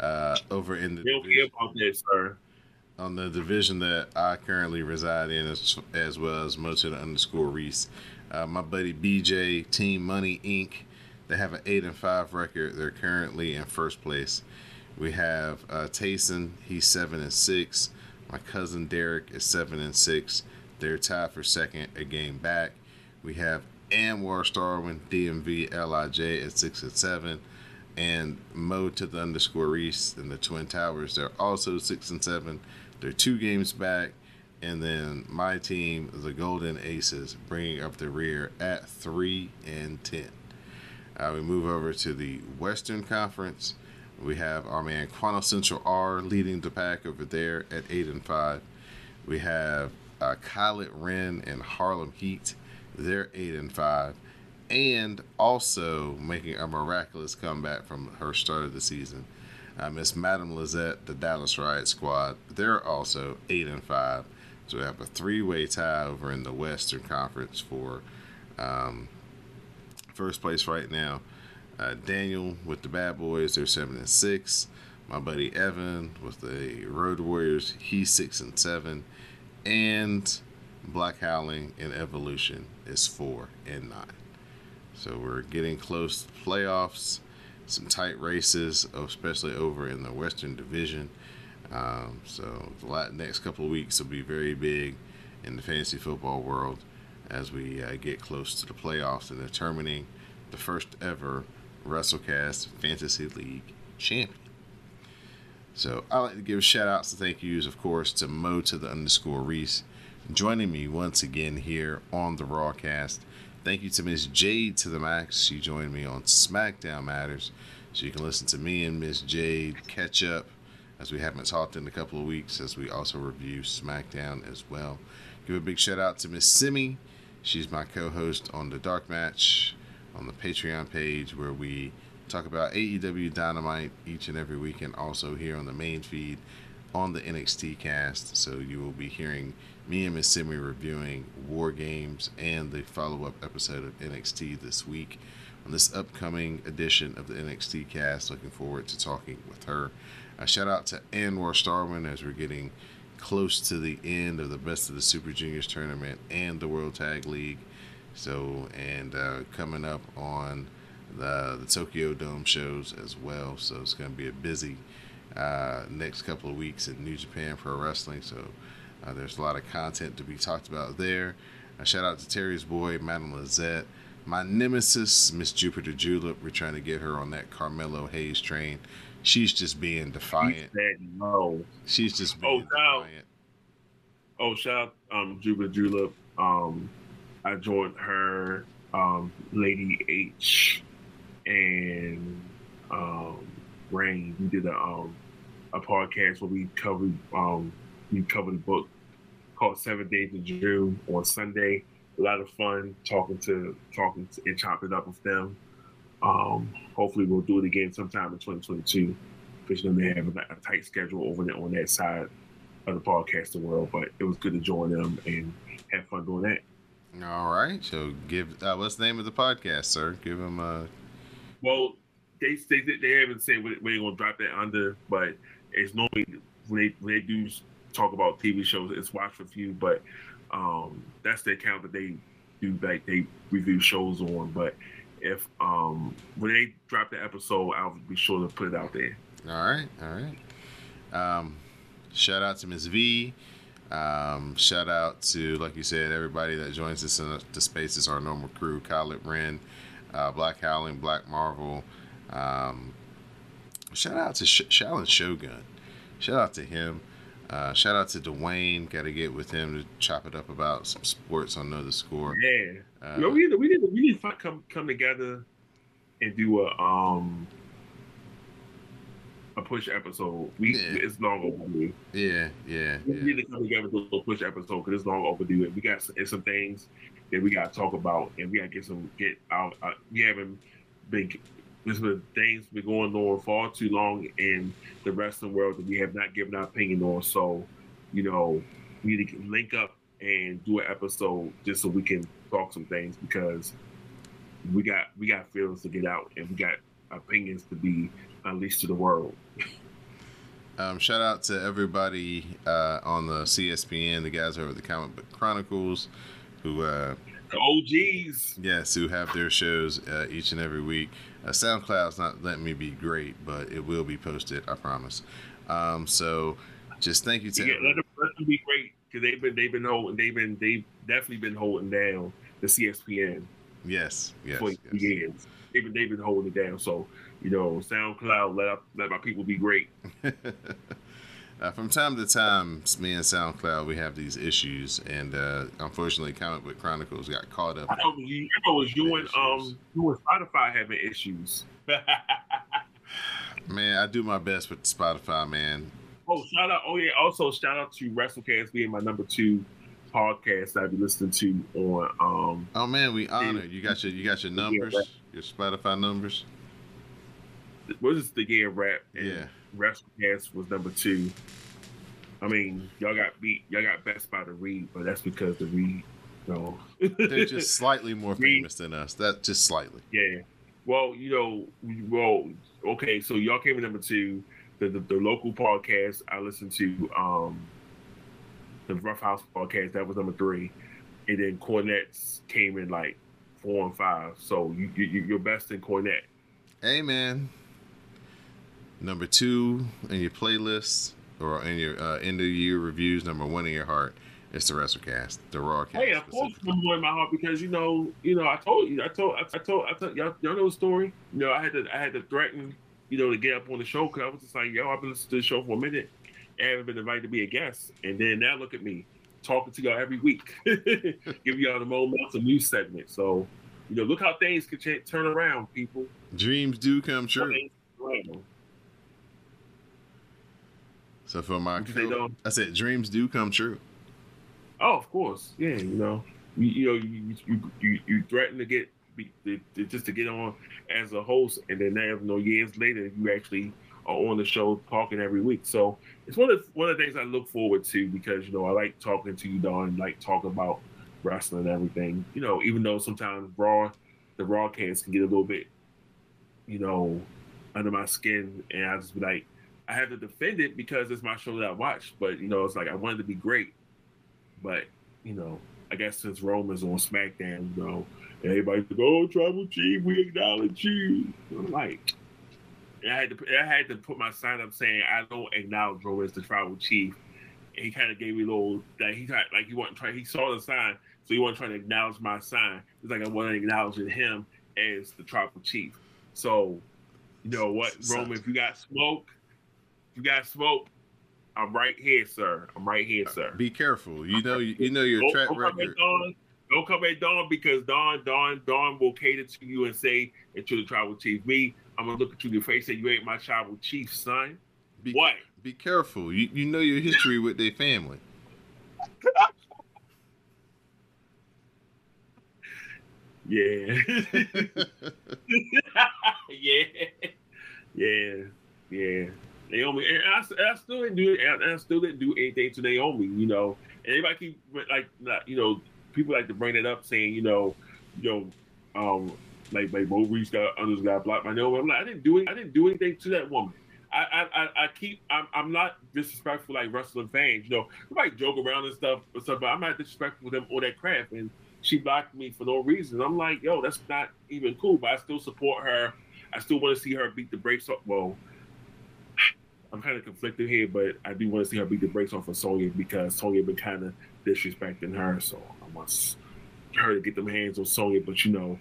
uh, over in the division, about that, sir. on the division that I currently reside in, as, as well as the underscore Rease. Uh, my buddy BJ Team Money Inc. They have an eight and five record. They're currently in first place. We have uh, Tayson. He's seven and six. My cousin Derek is seven and six. They're tied for second, a game back. We have Anwar Starwin, DMV Lij at six and seven, and Mo to the underscore East and the Twin Towers. They're also six and seven. They're two games back, And then my team, the Golden Aces, bringing up the rear at 3 and 10. Uh, we move over to the Western Conference. We have our man Quanto Central R leading the pack over there at 8 and 5. We have uh, Kylet Wren and Harlem Heat. They're 8 and 5 and also making a miraculous comeback from her start of the season. Uh, Miss Madam Lizette, the Dallas Riot Squad, they're also eight and five. So we have a three-way tie over in the Western Conference for um, first place right now. Uh, Daniel with the Bad Boys, they're seven and six. My buddy Evan with the Road Warriors, he's six and seven, and Black Howling in Evolution is four and nine. So we're getting close to playoffs. Some tight races, especially over in the Western Division. Um, so the next couple of weeks will be very big in the fantasy football world as we uh, get close to the playoffs and determining the first ever WrestleCast Fantasy League champion. So I like to give shout outs and thank yous, of course, to Mo to the underscore Rease, joining me once again here on the Rawcast. Thank you to Miss Jade to the max. She joined me on SmackDown Matters. So you can listen to me and Miss Jade catch up as we haven't talked in a couple of weeks as we also review SmackDown as well. Give a big shout out to Miss Simi. She's my co host on the Dark Match on the Patreon page where we talk about AEW Dynamite each and every week and also here on the main feed on the NXT cast. So you will be hearing me and Miss Simi reviewing War Games and the follow up episode of NXT this week on this upcoming edition of the NXT cast. Looking forward to talking with her. Uh, shout out to Anwar Starwin as we're getting close to the end of the Best of the Super Juniors tournament and the World Tag League. So, and uh, coming up on the, the Tokyo Dome shows as well. So, it's going to be a busy uh, next couple of weeks in New Japan Pro Wrestling. So, uh, there's a lot of content to be talked about there. Uh, shout out to Terry's boy, Madame Lizette. My nemesis, Miss Jupiter Julep. We're trying to get her on that Carmelo Hayes train. She's just being defiant. no. She's just Oh, being no. defiant. Oh, shout out um, Jupiter Julep. Um, I joined her, um, Lady H, and um, Rain. We did a um, a podcast where we covered um, we covered a book called Seven Days of June on Sunday. A lot of fun talking to talking to, and chopping up with them. Um, hopefully, we'll do it again sometime in 2022. Because you know they have a, a tight schedule over there on that side of the podcasting world. But it was good to join them and have fun doing that. All right. So give uh, what's the name of the podcast, sir? Give them a Well, they they they haven't said when they're gonna drop that under, but it's normally when they when they do talk about TV shows, it's watch review. But um, that's the account that they do like they review shows on. But if um when they drop the episode, I'll be sure to put it out there. All right, all right. Um, shout out to Ms. V. Um, shout out to, like you said, everybody that joins us in the spaces, our normal crew, Kylet Wren, uh, Black Howling, Black Marvel. Um, shout out to Sh- Shogun. Shout out to him. Uh, shout out to Dwayne. Got to get with him to chop it up about some sports on Know the Score. Yeah, Uh, you we need to, we need to, we need to come come together and do a um a push episode. We Yeah. it's long overdue. yeah, yeah, We yeah. need to come together to do a push episode because it's long overdue. And we got some, some things that we got to talk about, and we got to get some get out. Uh, we haven't been. There's been things been going on far too long in the wrestling world that we have not given our opinion on. So, you know, we need to link up and do an episode just so we can talk some things because we got we got feelings to get out and we got opinions to be unleashed to the world. Um, shout out to everybody uh, on the CSPN, the guys over at the Comic Book Chronicles, who uh, The OGs. yes, who have their shows uh, each and every week. Uh, SoundCloud's not letting me be great, but it will be posted, I promise. Um, so, just thank you to Yeah, let them, let them be great because they've been they've been holding they've been they've definitely been holding down the CSPN yes, yes, for yes. years. They've been they've been holding it down. So you know, SoundCloud let up, let my people be great. Uh, from time to time, me and SoundCloud, we have these issues, and uh, unfortunately, Comic Book Chronicles got caught up. I know you, I know it was you and um you and Spotify having issues. Man, I do my best with Spotify, man. oh, shout out! Oh yeah, also shout out to WrestleCast being my number two podcast that I be listening to on um Oh man, we honored. You got your you got your numbers, your Spotify numbers. what is the game rap? And Yeah. WrestleCast was number two. I mean, y'all got beat. Y'all got best by the Read, but that's because the Read, you know, They're just slightly more Read. famous than us. That just slightly. Yeah. Well, you know, well, okay, so y'all came in number two. The, the the local podcast I listened to, um, the Rough House podcast, that was number three, and then Cornette's came in like four and five. So you, you you're best in Cornette. Hey man. Number two in your playlist or in your uh, end of year reviews, number one in your heart, it's the WrestleCast, the Rawcast. Hey, of course, number one in my heart because you know, you know, I told you, I told, I told, I told y'all, y'all know the story. You know, I had to, I had to threaten, you know, to get up on the show because I was just like, yo, I've been listening to the show for a minute, and haven't been invited to be a guest, and then now look at me talking to y'all every week, give y'all the moments, a news segment. So, you know, look how things can ch- turn around, people. Dreams do come true. Things turn around. So for my. I said dreams do come true. Oh, of course, yeah. You know, you, you know, you you, you you threaten to get be, to, just to get on as a host, and then now, you know, years later, you actually are on the show talking every week. So it's one of the, one of the things I look forward to because you know I like talking to you, Don, like talking about wrestling and everything. You know, even though sometimes Raw, the broadcast can get a little bit, you know, under my skin, and I just be like, I have to defend it because it's my show that I watch. But you know, it's like I wanted to be great. But you know, I guess since Roman's on SmackDown, you know, everybody's like, "Oh, Tribal Chief, we acknowledge you." I'm like, I had to, I had to put my sign up saying I don't acknowledge Roman as the Tribal Chief. And he kind of gave me a little that he tried, like he wasn't trying. He saw the sign, so he wasn't trying to acknowledge my sign. It's like I wasn't acknowledging him as the Tribal Chief. So, you know what, Roman, if you got smoke, you got smoke. I'm right here, sir. I'm right here, sir. Be careful. You know, you, you know your Don't, track don't at record. Don. Don't come at Don because Don, Don, Don will cater to you and say that you're the tribal chief. Me, I'm gonna look at you in your face and say you ain't my tribal chief, son. Be, What? Be careful. You you know your history with their family. Yeah. yeah. Yeah. Yeah. Naomi, and I, I still didn't do it. And I still didn't do anything to Naomi. You know, and everybody keep like, not, you know, people like to bring it up, saying, you know, you know, um, like like Mo Rease got others got blocked by Naomi. I'm like, I didn't do it. I didn't do anything to that woman. I I, I, I keep. I'm, I'm not disrespectful like wrestling fans. You know, we might joke around and stuff, and stuff, but I'm not disrespectful with them or that crap. And she blocked me for no reason. I'm like, yo, that's not even cool. But I still support her. I still want to see her beat the brakes off. Well, I'm kind of conflicted here, but I do want to see her beat the brakes off of Sonya because Sonya been kind of disrespecting her. So I want her to get them hands on Sonya. But you know,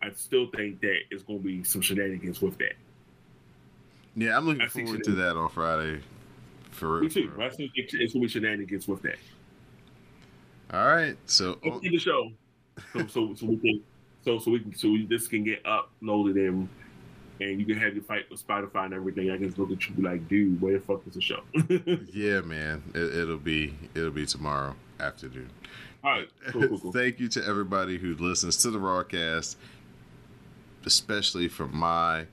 I still think that it's going to be some shenanigans with that. Yeah, I'm looking I forward to that on Friday. For Me too. for. I think it's going to be shenanigans with that. All right. So Let's oh see the show, so so so we can so so we can so we, this can get uploaded and and you can have your fight with Spotify and everything. I can just look at you and be like, dude, where the fuck is the show? yeah, man, it, it'll be it'll be tomorrow afternoon. All right, cool, cool, cool. Thank you to everybody who listens to the Rawcast, especially from my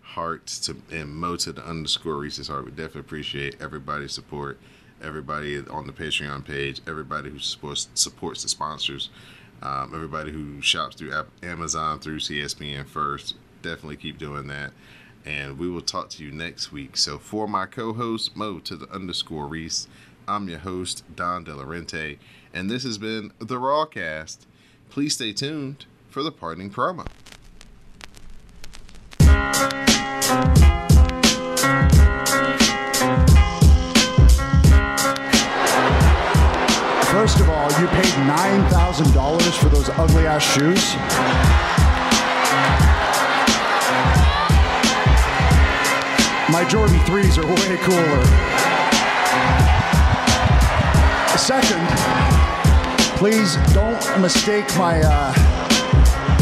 heart to and Mo to the underscore Rease's heart. We definitely appreciate everybody's support, everybody on the Patreon page, everybody who supports supports the sponsors, um, everybody who shops through Amazon through CSPN first. Definitely keep doing that. And we will talk to you next week. So for my co-host Mo to the underscore Rease, I'm your host Don Delarente, and this has been the Rawcast. Please stay tuned for the parting promo. First of all, you paid $9,000 for those ugly ass shoes. My Jordan 3s are way cooler. second, please don't mistake my, uh,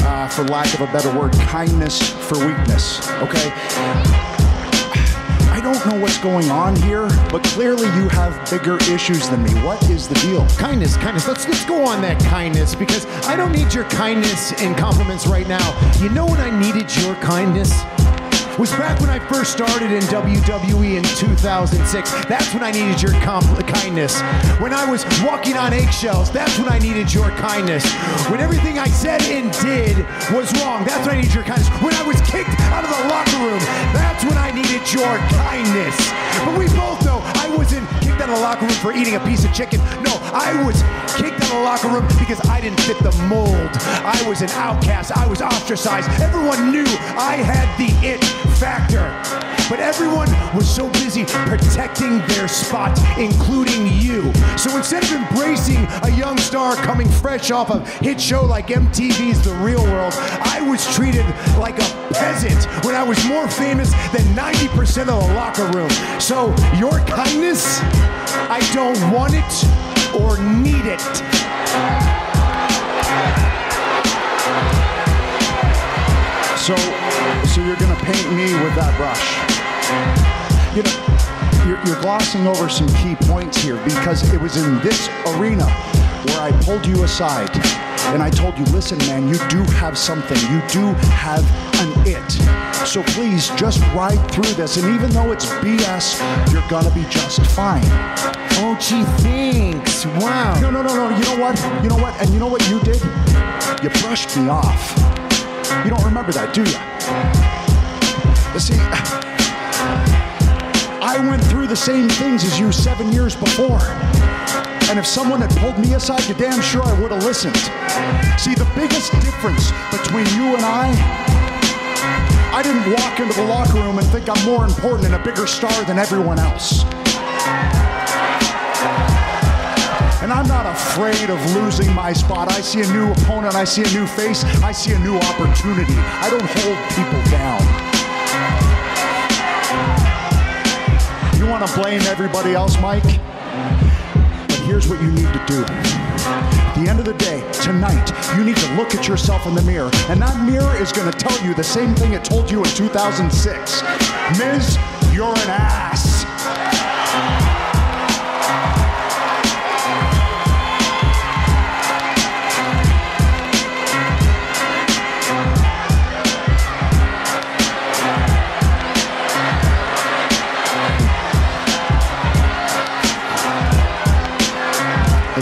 uh, for lack of a better word, kindness for weakness. Okay. I don't know what's going on here, but clearly you have bigger issues than me. What is the deal? Kindness, kindness. Let's let's go on that kindness because I don't need your kindness and compliments right now. You know when I needed your kindness? Was back when I first started in WWE in 2006. That's when I needed your kindness. When I was walking on eggshells, that's when I needed your kindness. When everything I said and did was wrong, that's when I needed your kindness. When I was kicked out of the locker room, that's when I needed your kindness. But we both I wasn't kicked out of the locker room for eating a piece of chicken. No, I was kicked out of the locker room because I didn't fit the mold. I was an outcast. I was ostracized. Everyone knew I had the it factor. But everyone was so busy protecting their spot, including you. So instead of embracing a young star coming fresh off a hit show like MTV's The Real World, I was treated like a peasant when I was more famous than 90% of the locker room. So your kindness, I don't want it or need it. So, so you're gonna paint me with that brush? You know, you're, you're glossing over some key points here because it was in this arena where I pulled you aside and I told you, listen, man, you do have something. You do have an it. So please just ride through this. And even though it's BS, you're gonna be just fine. Oh, gee, thanks. Wow. No, no, no, no. You know what? You know what? And you know what you did? You brushed me off. You don't remember that, do you? You see, I went through the same things as you seven years before. And if someone had pulled me aside, you're damn sure I would have listened. See, the biggest difference between you and I, I didn't walk into the locker room and think I'm more important and a bigger star than everyone else. And I'm not afraid of losing my spot. I see a new opponent, I see a new face, I see a new opportunity. I don't hold people down. You want to blame everybody else, Mike? But here's what you need to do. At the end of the day, tonight, you need to look at yourself in the mirror, and that mirror is going to tell you the same thing it told you in 2006. Miz, you're an ass.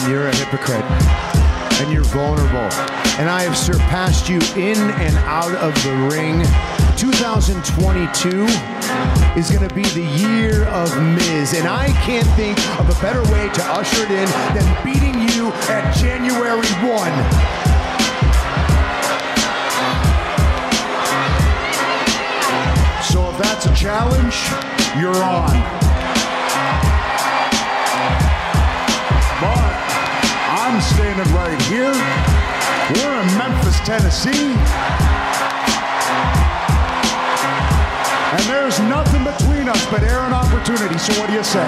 You're a hypocrite and you're vulnerable and i have surpassed you in and out of the ring 2022 is going to be the year of Miz, and I can't think of a better way to usher it in than beating you at January 1. So if that's a challenge, you're on. I'm standing right here. We're in Memphis, Tennessee. And there's nothing between us but air and opportunity. So what do you say?